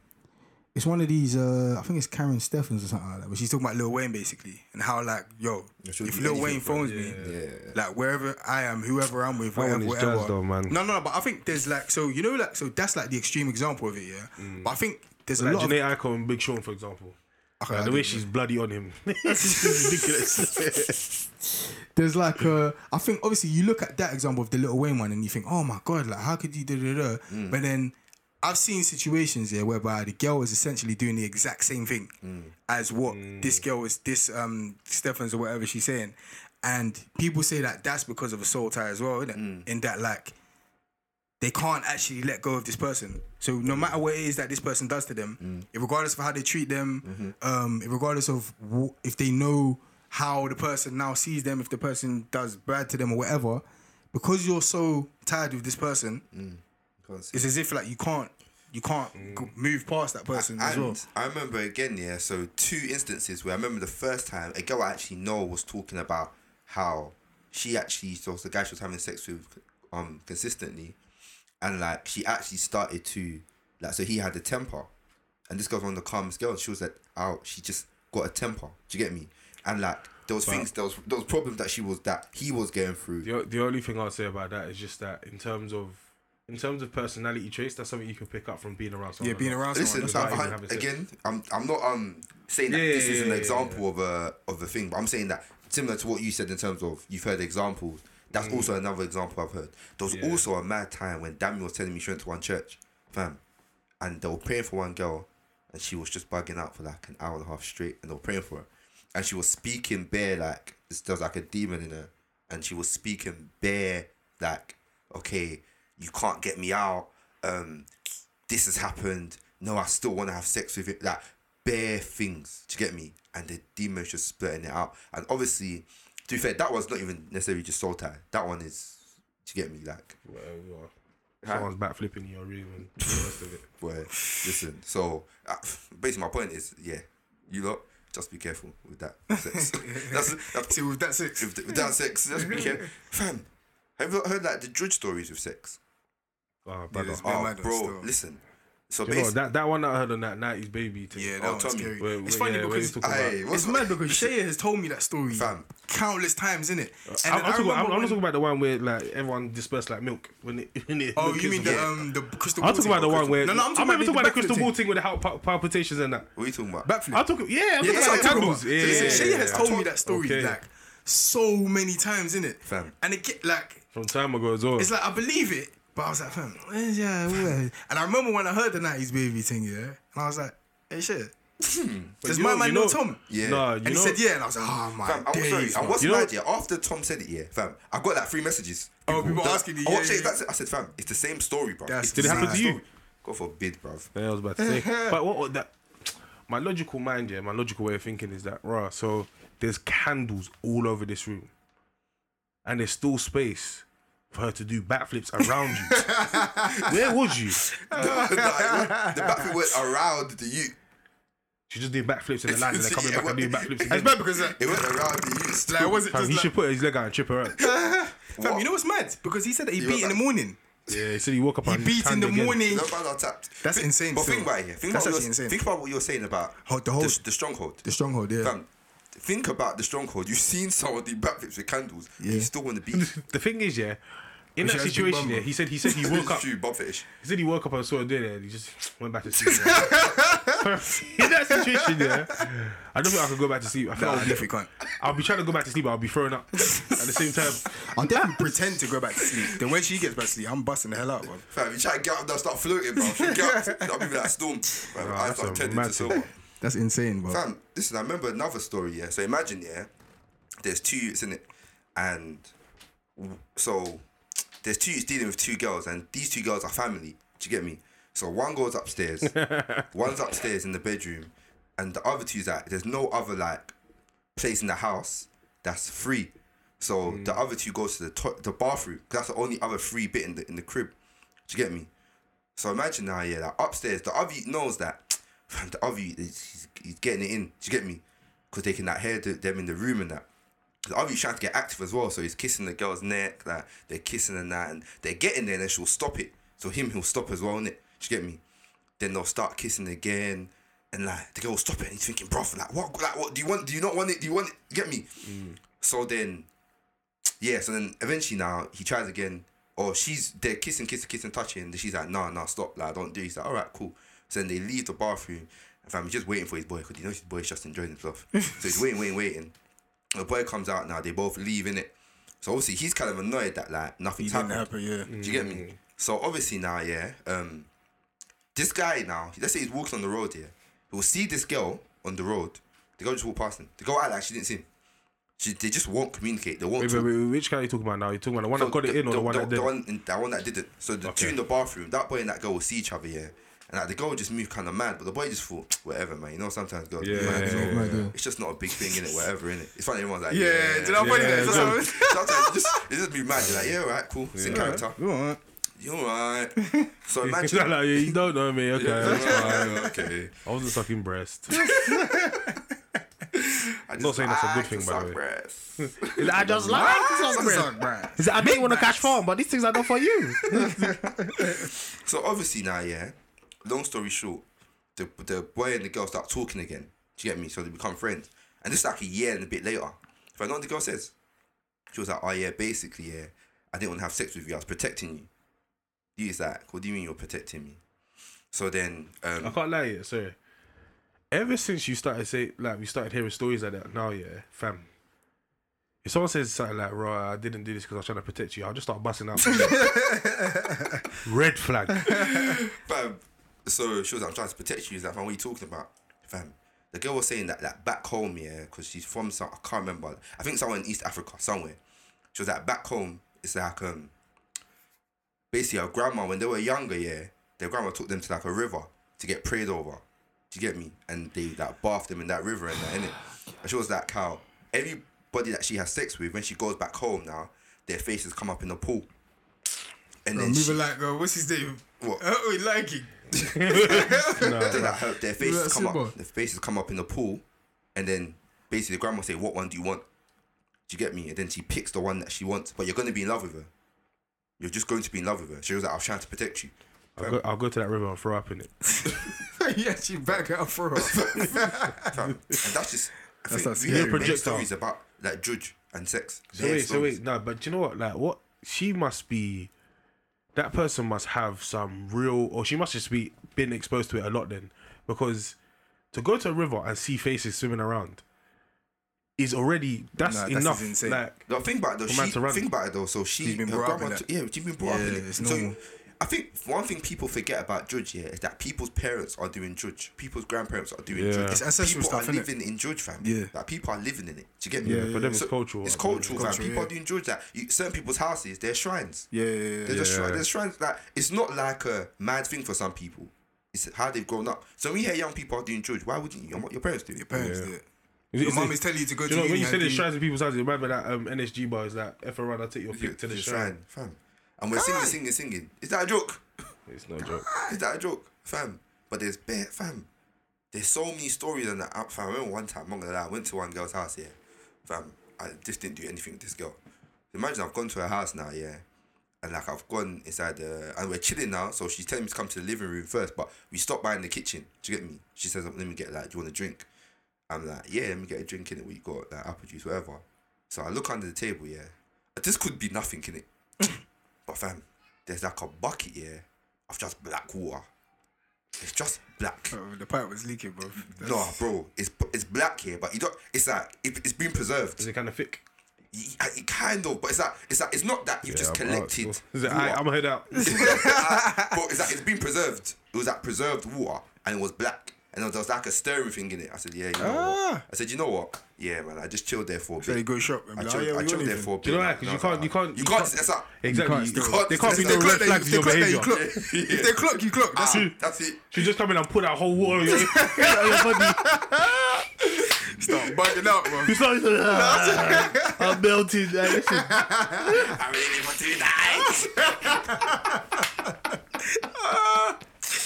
It's one of these. uh I think it's Karrine Steffans or something like that. But she's talking about Lil Wayne basically, and how like, yo, if do Lil Wayne phones him. me, Yeah. like wherever I am, whoever I'm with, whatever, whatever. jazz though, man. No, no, no. But I think there's like, so you know, like, so that's like the extreme example of it, yeah. But I think there's a Like lot of Jhené Aiko and Big Sean, for example. Okay, Like, the way she's bloody on him. ridiculous. there's like uh, I think obviously you look at that example of the Little Wayne one and you think, oh my god, like how could you da da da? But then I've seen situations here whereby the girl is essentially doing the exact same thing mm. as what mm. this girl is, this um Steffans or whatever she's saying, and people say that that's because of a soul tie as well, isn't it? Mm. In that like they can't actually let go of this person. So no matter what it is that this person does to them, regardless of how they treat them, mm-hmm. um, regardless of w- if they know how the person now sees them, if the person does bad to them or whatever, because you're so tired with this person, it's as if like you can't you can't go- move past that person as And well. I remember again, yeah. So two instances where I remember the first time a girl I actually know was talking about how she actually so the guy she was having sex with um consistently, and like she actually started to like so he had a temper, and this girl's one of the calmest girls. She was like, "Oh, she just got a temper." Do you get me? And like there was things, there was there was problems that she was that he was going through. the, the only thing I'll say about that is just that in terms of in terms of personality traits, that's something you can pick up from being around someone. Yeah, being around Listen, someone. Without I'm, sex. again, I'm I'm not um saying that Yeah, this is yeah, an yeah, example of a of a thing, but I'm saying that similar to what you said in terms of you've heard examples. That's also another example I've heard. There was Yeah. also a mad time when Dami was telling me she went to one church, fam, and they were praying for one girl, and she was just bugging out for like an hour and a half straight, and they were praying for her, and she was speaking bare like there was like a demon in her, and she was speaking bare like, okay, you can't get me out. Um, this has happened. No, I still want to have sex with it. Like bare things. You get me? And the demon's just splitting it out. And obviously, to be fair, that was not even necessarily just soul tie. That one is. You get me? Like, Well, you are. Someone's backflipping in your room and the rest of it. where listen. So uh, basically, my point is, yeah, you lot just be careful with that sex. that's, that's See, with that six. with, with that sex. Just be careful, fam. Have you heard like the drudge stories with sex? Oh, brother. there's Oh, bro, still. listen. So You know, that, that one that I heard on that 90s baby thing. Yeah, that Oh, one's Tommy. scary. Where- it's where- funny yeah, because he's Aye, about- it's mad because Shay has told me that story Fam. countless times, innit? And I'm, I'm, I talking, remember I'm, I'm not talking about the one where like everyone dispersed like milk when it. When it Oh, you mean the born. um the crystal? I'm ball talking about the one where. No, no, I'm I'm talking not about the crystal ball thing with the heart pal- palpitations and that. what are you talking about? Backflip. I'm talking. Yeah, I'm Yeah, talking that's about what the I'm candles. about. Yeah, So Shay has told me that story like so many times, innit? Fam. And it get like From time ago as well. it's like I believe it, but I was like, fam, yeah, where? And I remember when I heard the '90s baby thing, yeah, and I was like, hey, shit. Hmm, Does my know- man you know know- Tom? Yeah. Nah, you And he know. said yeah, and I was like, oh my Fam, I was sorry. days. I was You know- mad, yeah. After Tom said it, yeah, fam, I got like three messages. Oh, people that- asking you, I yeah, watched yeah. it. I said, fam, it's the same story, bro. That's It's Did it happen to you? story. God forbid, bro. Yeah, I was about to say. but what, what that? My logical mind, yeah, my logical way of thinking is that, rah. So there's candles all over this room, and there's still space for her to do backflips around you. Where was you? the backflip went around the youth. She just did backflips in the line and then coming Yeah, back and doing what- backflips It's again. bad because uh, It went around the youth. like was it Fam, just he like, should put his leg out and trip her out. fam, you know what's mad? Because he said that he You beat in were the morning. Yeah, he said he woke up He and beat in the again. morning. No man are tapped. That's Think- insane But still. think about it. here. Think That's about what actually you're- insane. Think about what you're saying about Hold the the, the stronghold. The stronghold, yeah. Fam, think about the stronghold. You've seen some someone do backflips with candles. and Yeah. You still want to beat. The thing is, yeah, in that she has big situation, bum, yeah, he said he said he woke up. True, Bob fetish. He said he woke up and saw her doing it and he just went back to sleep. in that situation, yeah, I don't think I could go back to sleep. I feel Nah, I I'll, be, definitely can't. I'll be trying to go back to sleep, but I'll be throwing up at the same time. I'll definitely pretend to go back to sleep. Then when she gets back to sleep, I'm busting the hell out, bro. Fam, you try to get up there, start floating, bro. Get up, I'll be like storm. Fam, I that's start a turning mad silver. That's insane, bro. Fam, listen, I remember another story, yeah. So imagine, yeah, there's two youths in it, and so there's two youths dealing with two girls, and these two girls are family. Do you get me? So one goes upstairs, one's upstairs in the bedroom, and the other two's like, there's no other like place in the house that's free. So hmm. the other two goes to the to- the bathroom. that's the only other free bit in the in the crib. Do you get me? So imagine now, yeah, like upstairs, the other knows that the other he's, he's getting it in. Do you get me? Because they can like hear the, them in the room and that. The other trying to get active as well, so he's kissing the girl's neck, like they're kissing and that, and they're getting there, and then she'll stop it. So him, he'll stop as well, innit? Do you get me? Then they'll start kissing again, and like the girl will stop it, and he's thinking, bro, like what, like what? Do you want? Do you not want it? Do you want it? You get me? Mm. So then yeah, so then eventually now he tries again, or she's they're kissing, kissing, kissing, touching, and she's like, nah, nah, stop, like don't do. it. He's like, all right, cool. So then they leave the bathroom, and fam, he's just waiting for his boy because he knows his boy's just enjoying himself. so he's waiting, waiting, waiting. The boy comes out now. They both leave in it. So obviously he's kind of annoyed that like nothing's Didn't happened. happen, yeah. Do you get me? So obviously now, yeah, um, this guy now, let's say he's walking on the road here, he will see this girl on the road. The girl just walk past him. The girl act like she didn't see him. She, they just won't communicate. They won't Wait, wait, wait, which guy are you talking about now? You talking about the one So that got it in or the, one that the did? one, in- that one that did it. So the two in the bathroom, that boy and that girl will see each other, yeah. And like, the girl just moved kind of mad, but the boy just thought, whatever, man. You know, sometimes girls Yeah, mad. yeah, so yeah, yeah. It's just not a big thing in it, whatever, in it. It's funny, everyone's like, Yeah, yeah. do you know how funny that is? yeah, That's what- Sometimes you just, it just be mad. You're like, yeah, alright, cool. It's in character. You alright? You're alright. So He's imagine. like, yeah, you don't know me. Okay, Yeah, that's okay. I wasn't sucking breast. I'm Not saying that's a good thing, to by the suck way. breasts. I just like Suck, bruh. He said, I didn't want to cash farm, but these things are not for you. So obviously now, yeah. Long story short, the the boy and the girl start talking again. Do you get me? So they become friends. And this is like a year and a bit later. If I know what the girl says, she was like, "Oh yeah, basically yeah, I didn't want to have sex with you. I was protecting you." He's like, "What do you mean you're protecting me?" So then, I um, can't lie, yeah, sorry. Ever since you started say like we started hearing stories like that now, yeah, fam. If someone says something like, "Right, I didn't do this because I was trying to protect you," I'll just start busting out. Red flag. Fam, so she was like, I'm trying to protect you. He's like, fam, what are you talking about? Fam, the girl was saying that like back home, yeah, because she's from some, I can't remember. I think somewhere in East Africa, somewhere. She was like, back home, it's like, um, basically her grandma, when they were younger, yeah, their grandma took them to like a river to get prayed over. Do you get me? And they like bathed them in that river and that, innit? And she was like, how everybody that she has sex with, when she goes back home now, their faces come up in the pool. And Bro, then she, like, uh, what's his name? What? Oh, like it. They like her, their faces come up. Their faces come up in the pool, and then basically the grandma say, "What one do you want?" Do you get me? And then she picks the one that she wants. But you're gonna be in love with her. You're just going to be in love with her. She was like, "I was trying to protect you." I'll go, I'll go to that river and throw up in it. yeah, she back out for her. And that's just. I That's think not we hear scary. many stories about like juju and sex. So Bare wait, so wait, no, but do you know what? Like, what she must be. That person must have some real, or she must just be been exposed to it a lot then, because to go to a river and see faces swimming around is already that's Nah, that's enough. insane. Like, No, think about it though. She, to think about it though. So she, She's been her brought up grandma in t- yeah, she's been brought up in it. it's So normal. I think one thing people forget about juju here is that people's parents are doing juju. People's grandparents are doing Yeah. juju. It's ancestral people stuff, are innit? living in juju, fam. Yeah. like people are living in it. Do you get me? Yeah, for them it's cultural. It's like, cultural, fam. People yeah. are doing juju. That you, certain people's houses, they're shrines. Yeah, yeah, yeah. They're just Yeah. shrines. There's shrines. Like it's not like a mad thing for some people. It's how they've grown up. So when you hear young people are doing juju, why wouldn't you? Your, your parents do it. Your parents Yeah. did it. Is Your it- mum is is telling you to go Do you know to when you uni said and it shrines in people's houses? Remember that um, NSG bar is that, if I around, I take your flick to the shrine. fam. And we're singing, singing, singing. Is that a joke? It's no joke. Is that a joke, fam? But there's bare fam. There's so many stories on that. Fam, I remember one time, I'm gonna lie, I went to one girl's house, yeah. Fam, I just didn't do anything with this girl. Imagine I've gone to her house now, yeah. And like I've gone inside the and we're chilling now, so she's telling me to come to the living room first, but we stop by in the kitchen. Do you get me? She says, Let me get like, do you want a drink? I'm like, Yeah, let me get a drink in it. We got like apple juice, whatever. So I look under the table, yeah. This could be nothing in it. But fam, there's like a bucket, here of just black water. It's just black. Oh, the pipe was leaking, bro. That's- No, bro, it's it's black here, but you don't. It's like it, it's been preserved. Is it kind of thick? Y- y- kind of, but it's like it's like it's not that you've just Yeah, collected. alright. Is it. I, I'm gonna head out. but it's like it's been preserved. It was like preserved water, and it was black, and there was like a stirring thing in it. I said, yeah, you know what? Ah. I said, you know what? Yeah, man, I just chilled there for a So you bit. go shop and I chilled, oh, yeah, I chilled there for a bit. Do you know why? and Because you can't, you can't, You can't. That's that. Exactly. can't You can't, there can't be If no red flags in your clock, you behavior. If they clock, you clock. That's it. That's it. She just come in and put that whole water on your, body. Start bugging out, bro. It's like, ah, I'm melting. I'm ready for tonight.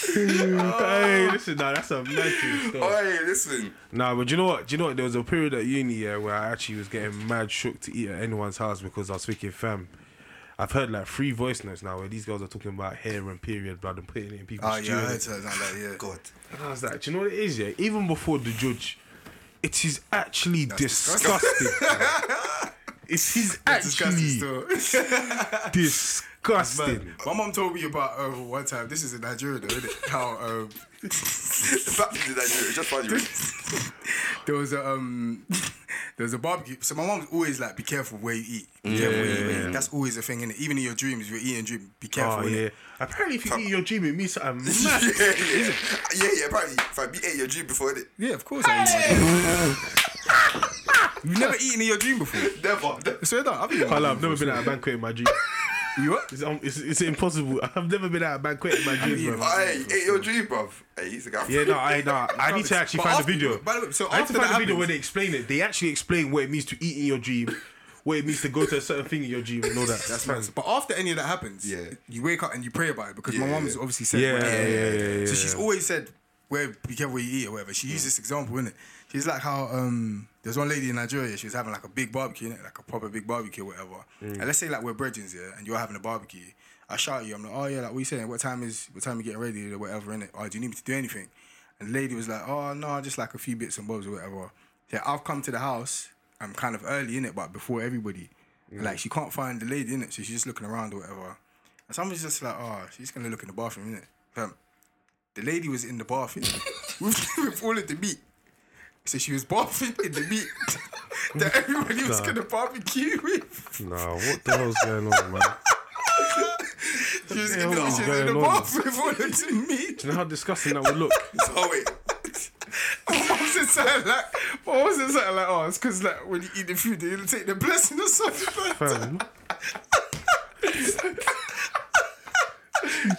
hey, listen, nah, that's a thing. still. Oh, hey, listen. Nah, but do you know what? Do you know what? There was a period at uni yeah, where I actually was getting mad shook to eat at anyone's house because I was thinking, fam. I've heard like three voice notes now where these girls are talking about hair and period blood and putting it in people's Oh, yeah, I heard something like that, yeah. God. And I was like, do you know what it is? Yeah, even before the juju, it is actually disgusting. disgusting. it is Disgusting actually still. disgusting. My mom told me about uh, one time. This is in Nigeria, though, isn't it? How um, The fact that Nigeria, it's just funny. there was a um, there was a barbecue. So my mom's always like, "Be careful where you eat. Be careful where you eat." That's always a thing, innit? Even in your dreams, if you're eating dream, be careful. Oh innit? yeah. Apparently, if you eat your dream, it means something mad. yeah, yeah, yeah, yeah. Apparently, fam, you ate your dream before it. Yeah, of course. I eat. You've never eaten in your dream before. Never. never. So that I've eaten. Hello, I've never been at a banquet in my dream. You what? It's, um, it's, it's impossible. I've never been at a banquet in my dream, bro. one. Hey, your dream, bro. Hey, he's a guy. Yeah, no, I no, I need to actually But find after- the video. by the way, so I need to after find that the video happens- where they explain it. They actually explain what it means to eat in your dream, what it means to go to a certain thing in your dream, and all that. That's right. But after any of that happens, Yeah. you wake up and you pray about it because my Yeah, mom's yeah. obviously said, Yeah, whatever. yeah, yeah, yeah, So yeah. she's always said, "Where be careful where you eat or whatever." She used this example, innit? She's like how um, there's one lady in Nigeria. She was having like a big barbecue, innit? like a proper big barbecue, or whatever. And let's say like we're brethren here, and you're having a barbecue. I shout at you. I'm like, "Oh yeah, like what you saying? What time is? What time you getting ready or whatever?" Innit? Oh, do you need me to do anything? And the lady was like, "Oh no, just like a few bits and bobs or whatever." Yeah, I've come to the house. I'm kind of early in it, but before everybody. And, Like she can't find the lady in it, so she's just looking around or whatever. And someone's just like, "Oh, she's gonna look in the bathroom, innit?" The lady was in the bathroom with, with all of the meat. So she was bathing in the meat that everybody was gonna barbecue with. Nah, what the hell's going on, man? She was in the, she was in the bathroom with all the meat. Do you know how disgusting that would look? Oh wait, What was it something like? What was it something like? Oh, it's because like when you eat the food, you take the blessing or something. Fam,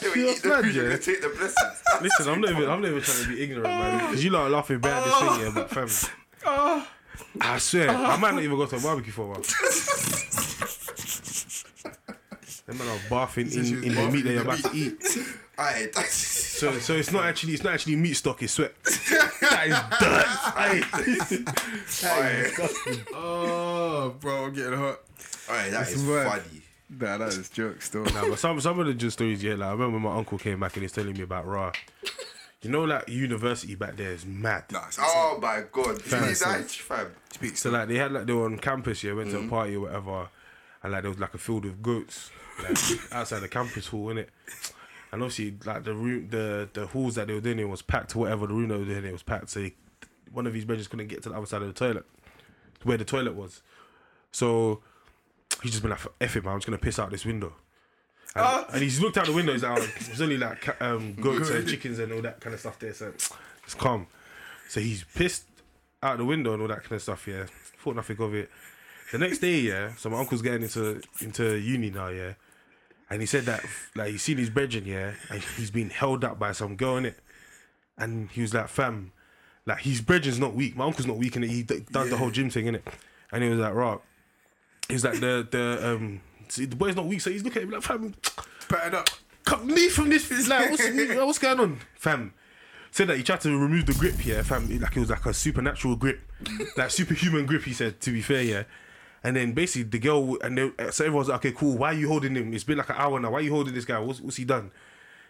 yeah, we the mad, yeah? take the blessings. listen, I'm not even, I'm not even trying to be ignorant, man. Oh. Because you lot are laughing bad this thing, yeah, but fam. Oh. I swear, I might not even go to a barbecue for a while. Them man are bathing in, she in the meat that you're about to eat. Alright, So, so it's not actually, it's not actually meat stock. It's sweat. that is dirt. alright, Oh, bro, I'm getting hot. alright, that is mad. funny. Nah, that is joke though. Nah, but some some of the just stories, yeah. Like I remember my uncle came back and he's telling me about Ra. You know, like university back there is mad. Nah, it's Oh my god, Fam. See that, fam. speak So like they had like they were on campus, yeah, went to Mm-hmm. a party or whatever, and like there was like a field of goats, like outside the campus hall, innit? And obviously like the room, the the halls that they were doing it was packed to whatever the room they were doing it was packed. So he, one of his brothers couldn't get to the other side of the toilet, where the toilet was. So he's just been like, "F it, man! I'm just gonna piss out this window." And, Ah. and he's looked out the window. He's like, oh, "There's only like um, goats and chickens and all that kind of stuff there." So it's calm. So he's pissed out the window and all that kind of stuff. Yeah, thought nothing of it. The next day, yeah. So my uncle's getting into into uni now, yeah. And he said that like he's seen his brethren, yeah, and he's been held up by some girl in it. And he was like, "Fam, like his brethren's not weak. My uncle's not weak and. He d- does the whole gym thing in it." And he was like, "Right." He's like the the um see, the boy's not weak, so he's looking at him like, "Fam, Pat up. cut me from this. It's like, what's, what's going on, fam? Said that he tried to remove the grip, yeah, fam. Like it was like a supernatural grip, like superhuman grip. He said, to be fair, yeah. And then basically the girl and they, so everyone's like, okay, cool. Why are you holding him? It's been like an hour now. Why are you holding this guy? What's what's he done?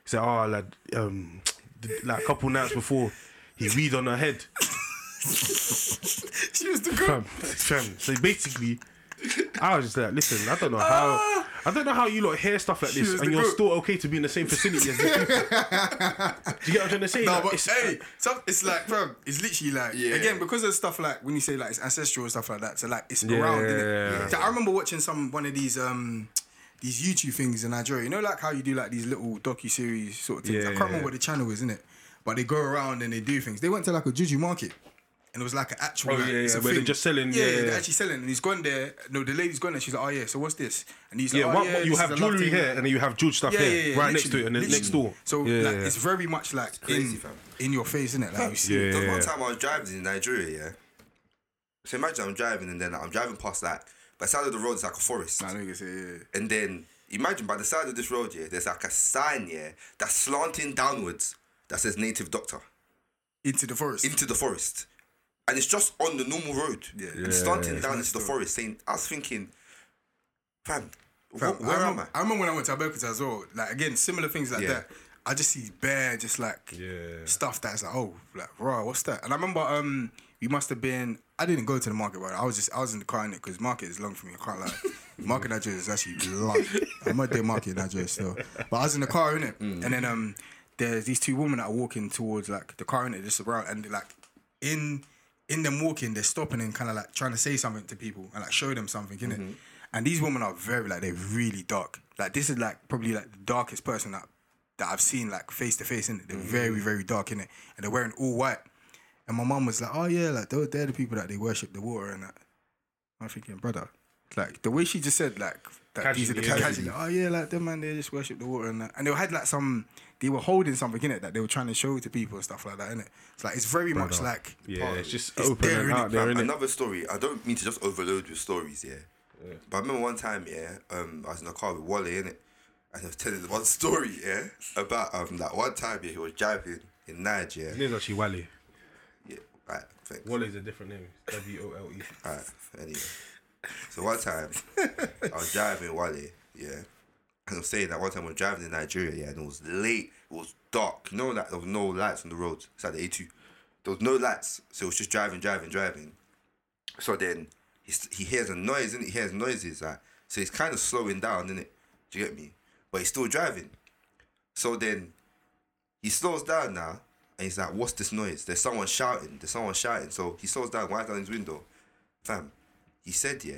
He said, oh, like um, like a couple nights before, he weed on her head. She was the girl. Fam, fam. So basically, I was just like, listen, I don't know how, I don't know how you lot hear stuff like this, and you're goat. still okay to be in the same facility as these people. Do you get what I'm trying to say? No, Like, but it's- hey, so it's like, bro, it's literally like Yeah. again because of stuff like when you say like it's ancestral and stuff like that. So like it's Yeah, around. yeah, innit? yeah. So I remember watching some one of these um these YouTube things in Nigeria. You know, like how you do like these little docu series sort of things. Yeah, I can't yeah, remember what the channel is, in it, but they go around and they do things. They went to like a juju market. And it was like an actual. Oh, like, yeah, yeah, a where they're just selling- Yeah, yeah, they're actually selling. And he's gone there. No, the lady's gone there. She's like, oh yeah, so what's this? And he's like, yeah, oh, what, yeah, you this have is jewelry thing. here, and then you have George stuff Yeah, here, yeah, yeah, right next to it, and then next door. So yeah, like yeah. it's very much like crazy, in, fam. in your face, isn't it? Like you see. Yeah, it. There was one time I was driving in Nigeria, yeah. So imagine I'm driving and then I'm driving past like, by the side of the road is like a forest. I know you say yeah. And then imagine by the side of this road, yeah, there's like a sign, yeah, that's slanting downwards that says native doctor into the forest. into the forest. And it's just on the normal road. Yeah. And slanting Yeah. down into the forest saying, I was thinking, fam, Fam, wh- where I am I? I remember when I went to Abeokuta as well. Like again, similar things like Yeah. that. I just see bare, just like Yeah. stuff that's like, oh, like raw. What's that? And I remember, um, we must have been. I didn't go to the market, but I was just, I was in the car in it because market is long for me. I can't lie. market Nigeria is actually long. I'm not doing market in Nigeria still, but I was in the car in it, Mm. and then um, there's these two women that are walking towards like the car in it, just around, and like in in them walking, they're stopping and kind of like trying to say something to people and like show them something, innit? Mm-hmm. And these women are very like they're really dark. Like this is like probably like the darkest person that that I've seen like face to face in it. They're Mm-hmm. very very dark in it, and they're wearing all white. And my mum was like, "Oh yeah, like they're, they're the people that they worship the water and that." I'm thinking, brother, like the way she just said, like that these are the yeah. casually, oh yeah, like them man, they just worship the water and that. And they had like some, they were holding something in it that they were trying to show to people and stuff like that. In it, it's like it's very much like Yeah, it's just It's open there, and innit, out there, Fam, innit? Another story. I don't mean to just overload with stories, yeah. But I remember one time, yeah, um, I was in a car with Wally in it, and I was telling one story, yeah, about um that one time, yeah, he was driving in Nigeria. His name's actually Wally. Yeah, right, thanks. Wally's a different name. W O L E. Alright, anyway. So one time, I was driving Wally, yeah. I was saying that one time I was driving in Nigeria, yeah, and it was late, it was dark. You know that there was no lights on the roads. It's like the A2. There was no lights, so it was just driving, driving, driving. So then he, he hears a noise, and he hears noises, like, so he's kind of slowing down, innit? Do you get me? But he's still driving. So then he slows down now, and he's like, "What's this noise? There's someone shouting. There's someone shouting." So he slows down, winds down his window, fam. he said, yeah,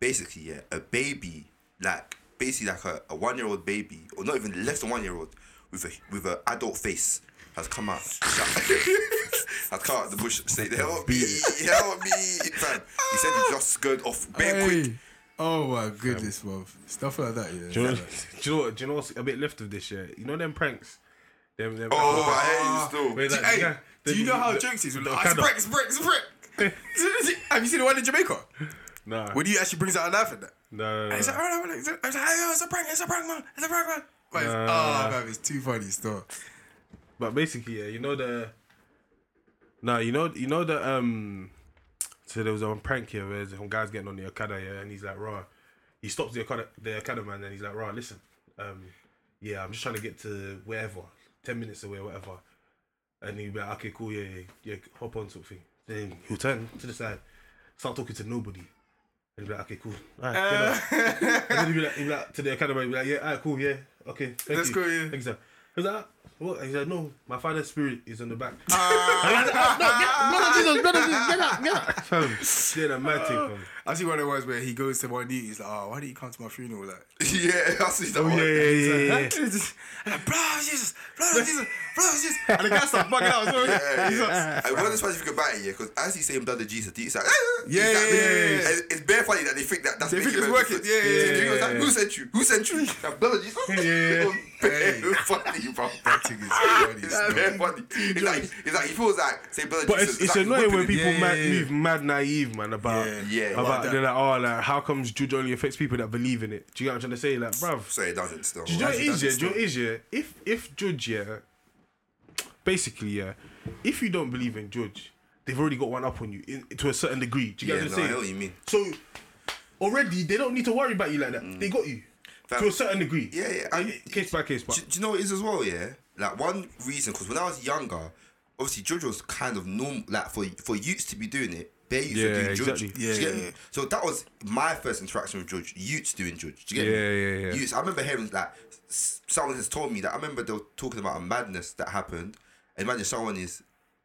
basically, yeah, a baby, like basically like a, a one year old baby, or not even less than one year old, with a with an adult face has come out. has come out the bush say, help me, help me, fam. He said he just scared off bare quick. Oh my goodness, bruv. Stuff like that, yeah. Do you know, do you know what? Do you know what's a bit left of this year? You know them pranks. Them, them Oh, I hate you still. Wait, like, Hey, yeah, do you know how the- jokes is with the the, it's a Okada. brick, it's a brick, it's brick. Have you seen the one in Jamaica? Nah, When he actually brings out a knife and that. No, no, no, It's like, no. oh, no, it's like, hey, it's a prank, it's a prank, man, it's a prank, man. But it's, oh, man, it's too funny still. But basically, yeah, you know the. Nah, you know, you know the um. So there was a prank here where some guys getting on the Okada, yeah, and he's like, "Raw." He stops the Okada, the Okada man, and he's like, "Raw, listen, um, yeah, I'm just trying to get to wherever, ten minutes away, whatever." And he'll be like, "Okay, cool, yeah, yeah, yeah hop on, sort of thing." Then he'll turn to the side, start talking to nobody, and he'll be like, "Okay, cool, alright, get up." Uh, and then he'll be like, he'll be like to the man, he'll be like, "Yeah, alright, cool, yeah, okay, thank Let's you, go, yeah. thank you, sir." He's like, "What?" He's like, "No, my father's spirit is on the back." Fam, did a mad thing, fam. I see one of the ones where he goes to one dude, he's like, oh, why didn't you come to my funeral? Like, yeah, I see that Oh one. yeah, yeah, yeah, yeah. and like, blood of Jesus, blood of Jesus, blood of Jesus. And the guy starts bugging out. So Yeah, he's yeah. And one of the funny if you about it, yeah, because as he's saying blood of Jesus, he's like, Yeah, yeah, yeah, yeah. It's bare funny that they think that that's They think making it's a working. Yeah, yeah, yeah, who sent you? Who sent you? That blood of Jesus. yeah. It was bare funny, bro. That thing is funny. It's still. funny. It's like, it's like he feels like say blood of But Jesus. it's, it's like annoying when people Yeah, mad, yeah, yeah. move mad naive, man, about Yeah. Yeah. about Like they're like, oh, like how comes juju only affects people that believe in it? Do you get what I'm trying to say? Like, bruv, So it doesn't still. do you know what it That's- is? Yeah, do you know what it is? Yeah, if if Juju, yeah, basically, yeah, if you don't believe in Juju, they've already got one up on you in, to a certain degree. Do you Yeah, get what I'm I know saying? what you mean. So already they don't need to worry about you like that. They got you Fam. to a certain degree. Yeah, yeah, and- case by case, but Do, do you know what it is as well? Yeah, like one reason because when I was younger, obviously Juju was kind of normal. Like for for youths to be doing it, they used Yeah, to do Juju. exactly. Do Yeah, yeah, yeah. So that was my first interaction with Juju. Youths doing Juju. Do you get Yeah, me? yeah, yeah. Youths. I remember hearing like someone has told me that. I remember they were talking about a madness that happened. Imagine someone is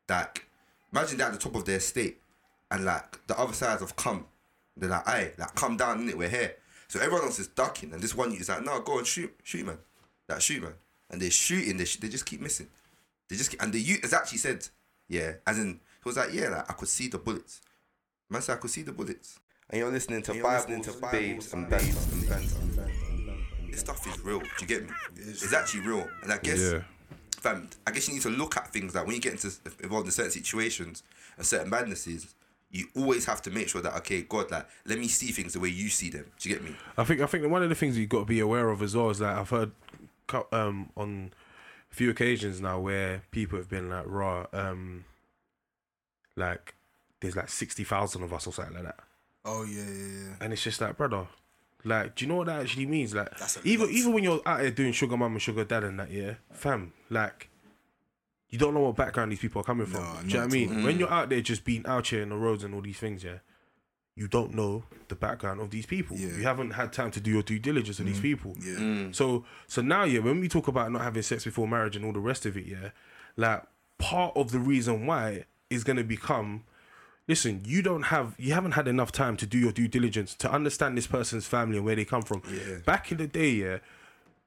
like, imagine they're at the top of their estate, and like the other sides have come. They're like, "Hey, like come down, innit? We're here." So everyone else is ducking, and this one is like, "No, go and shoot, shoot, man, like shoot, man." And they're shooting, they, sh- they just keep missing. They just keep, and the youth has actually said, "Yeah," as in he was like, "Yeah, like I could see the bullets." Man said, "I could see the bullets." And you're listening to you're Bibles, listening to Babes, and Babes, Banter. and This stuff is real. Do you get me? It's actually real, and I guess Yeah. fam, I guess you need to look at things like when you get into involved in certain situations and certain madnesses, you always have to make sure that okay, God, like let me see things the way you see them. Do you get me? I think I think one of the things you've got to be aware of as well is that I've heard co- um, on a few occasions now where people have been like raw, um, like there's like sixty thousand of us or something like that, Oh, yeah, yeah, yeah. and it's just like brother. Like, do you know what that actually means? Like, even lot. even when you're out there doing sugar mum and sugar dad and that, yeah, fam, like, you don't know what background these people are coming from. No, do you know what I mean? When you're out there just being out here in the roads and all these things, yeah, you don't know the background of these people. Yeah. Mm. You haven't had time to do your due diligence of these people. Yeah. So so now yeah, when we talk about not having sex before marriage and all the rest of it, yeah, like part of the reason why is gonna become listen, you don't have you haven't had enough time to do your due diligence to understand this person's family and where they come from. Yeah. Back in the day, yeah,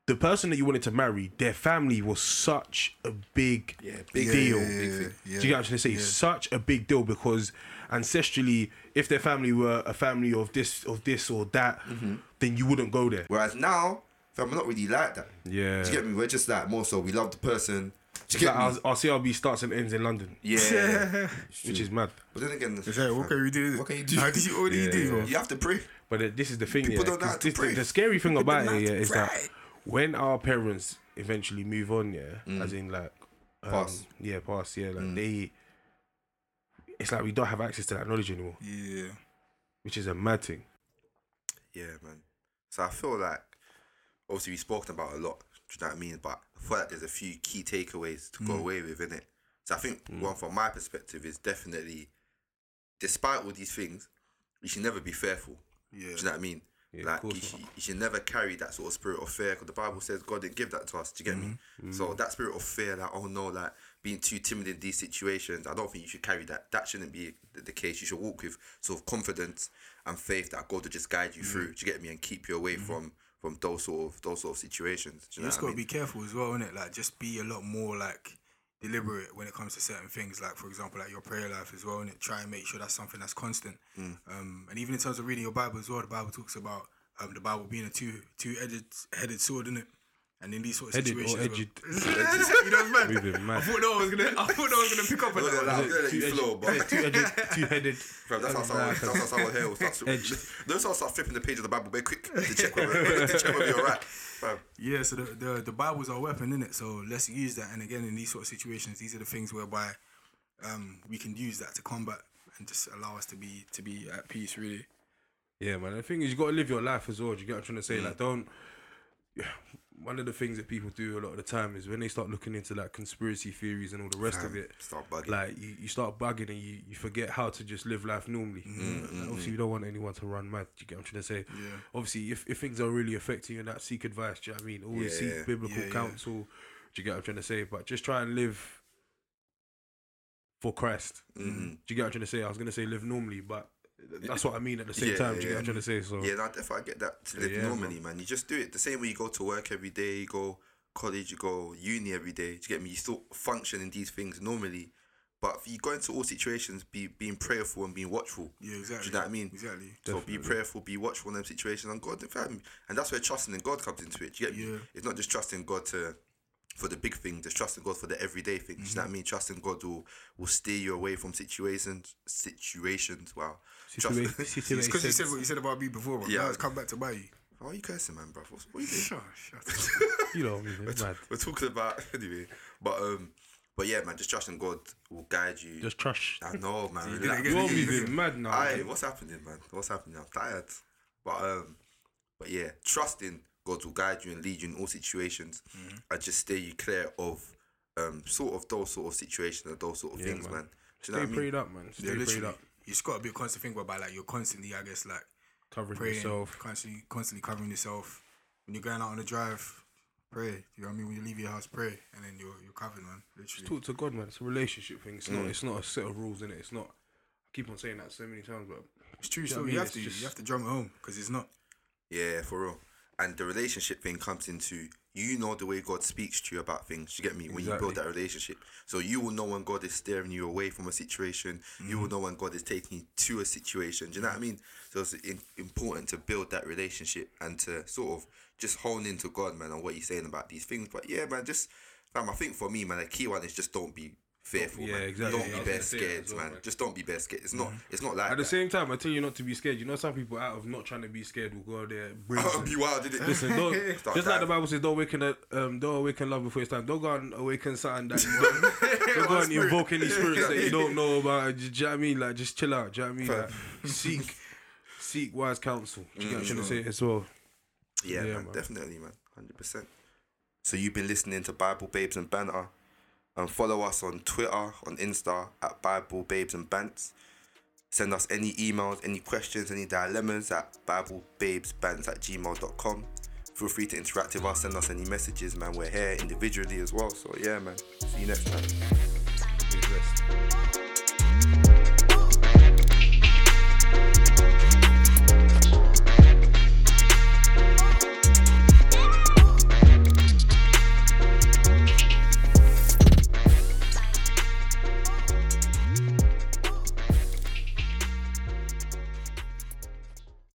the person that you wanted to marry, their family was such a big Yeah, big Yeah, deal. yeah, big yeah, yeah. Do you get what I'm trying to say? Yeah. Such a big deal because ancestrally, if their family were a family of this, of this or that, Mm-hmm. then you wouldn't go there. Whereas now, fam, we're not really like that. Yeah. Do you get me? We're just like more so we love the person. Do It's you like get me? our, our CRB starts and ends in London, Yeah. which is mad. But then again, Is that, what can we do? What can you do? How did you, what do you Yeah, do, You have to pray. But uh, this is the thing, People yeah. don't know 'cause how to this- pray. the scary thing People about don't it, yeah, is that pray. When our parents eventually move on, yeah, mm. as in like, um, Pass. yeah, pass, yeah, like mm. they, it's like we don't have access to that knowledge anymore, Yeah. which is a mad thing. Yeah, man. So I feel like obviously we've spoken about a lot. Do you know what I mean? But I feel like there's a few key takeaways to go mm. away with, in it. So I think one from my perspective is definitely, despite all these things, you should never be fearful. Yeah. Do you know what I mean? Yeah, like you, you should never carry that sort of spirit of fear because the Bible says God didn't give that to us. Do you get me? Mm-hmm. mm-hmm. So that spirit of fear, like oh no, like being too timid in these situations, I don't think you should carry that. That shouldn't be the, the case. You should walk with sort of confidence and faith that God will just guide you mm-hmm. through. Do you get me? And keep you away mm-hmm. from from those sort of those sort of situations. You you just gotta mean? be careful as well, innit? Like just be a lot more like deliberate when it comes to certain things. Like for example, like your prayer life as well, and Try and make sure that's something that's constant. Mm. Um, and even in terms of reading your Bible as well, the Bible talks about um, the Bible being a two two edged headed sword, innit? And in these sort of Headed or situations, edged? where- you know, man. Moving I mad. thought that was gonna, I thought that was gonna pick up on Look at that. that, Like, I'm gonna you flow, but Two-headed, two-headed. Bro, that's how someone, that's how someone here will start to. Edge. Those how start flipping the page of the Bible very quick to check whether to check whether you're right. Bro, Yeah, so the, the the Bible's our weapon, innit? So let's use that. And again, in these sort of situations, these are the things whereby um, we can use that to combat and just allow us to be to be at peace, really. Yeah, man. The thing is, you got to live your life as well. Do you get what I'm trying to say? Mm. Like, don't. Yeah, one of the things that people do a lot of the time is when they start looking into like conspiracy theories and all the rest of it. start bugging. Like you, you start bugging and you, you forget how to just live life normally. Mm, Like, obviously, you don't want anyone to run mad. Do you get what I'm trying to say? Yeah. Obviously, if, if things are really affecting you, and that seek advice. Do you know what I mean? Always Yeah, seek biblical Yeah, counsel. Do you get what I'm trying to say? But just try and live for Christ. Mhm. Do you get what I'm trying to say? I was gonna say live normally, but that's what I mean at the same Yeah, time. Do you get yeah. what I'm trying um, to say? So Yeah, no, definitely I get that to live normally, man. You just do it the same way you go to work every day, you go college, you go uni every day. Do you get me? You still function in these things normally, but if you go into all situations, be being prayerful and being watchful. Yeah, exactly. Do you know what I mean? Exactly. So be prayerful, be watchful in them situations, and God, and that's where trusting in God comes into it. Do you get me? Yeah. It's not just trusting God to for the big things, just trusting God for the everyday things. Do you know what I mean? Trusting God will will steer you away from situations. Situations. Wow. Trust- Situa- It's because you said what you said about me before, bro. Yeah. Yeah, it's come back to bite you. Why are you cursing, man, bro? What's, what are you doing? Sure, shut you know what I mean? Mad. We're talking about anyway, but um, but yeah, man, just trusting God will guide you. Just trust. I know, man. You You're get it. mad now. Aye, what's happening, man? What's happening? I'm tired. But um, but yeah, trusting God will guide you and lead you in all situations, Mm-hmm. and just stay you clear of um sort of those sort of situations and those sort of things, man. man. Do you know Stay what I mean? prayed up, man. Stay Yeah, prayed literally. up. You just got to be a constant thing about like you're constantly, I guess, like Covering praying, yourself. constantly, constantly covering yourself. When you're going out on the drive, pray. You know what I mean? When you leave your house, pray, and then you're you're covered, man. Literally. Talk to God, man. It's a relationship thing. It's Mm. not. It's not a set of rules in it. It's not. I keep on saying that so many times, but It's true. Do you So know what I you mean? have to just- you have to drum it home because it's not. Yeah, for real. And the relationship thing comes into you know the way God speaks to you about things. You get me when you build that relationship. So you will know when God is steering you away from a situation. You will mm-hmm. know when God is taking you to a situation. Do you know what I mean? So it's in, important to build that relationship and to sort of just hone into God, man, and what He's saying about these things. But yeah, man, just fam, I think for me, man, the key one is just don't be fearful. Yeah, man. exactly. Don't Yeah, be was bare gonna say that scared, well, man. man. Just don't be bare scared. It's not. It's not like at the that. same time, I tell you not to be scared. You know, some people out of not trying to be scared will go there. Bring be wild, did it? Listen, don't, just like the Bible says, don't awaken a, um, don't awaken love before it's time. Don't go and awaken something that you don't, don't go and invoke any spirits that you don't know about. Do you know what I mean? Like, just chill out. Do you know what I mean? Like, seek, seek wise counsel. Do you get what I'm trying to say as well? Yeah, Yeah, man, man. definitely, man, hundred percent. So you've been listening to Bible Babes and Banter, and follow us on Twitter, on Insta at Bible Babes and Bants. Send us any emails, any questions, any dilemmas at BibleBabesBants at gmail.com. Feel free to interact with us, send us any messages, man. We're here individually as well. So yeah, man. See you next time.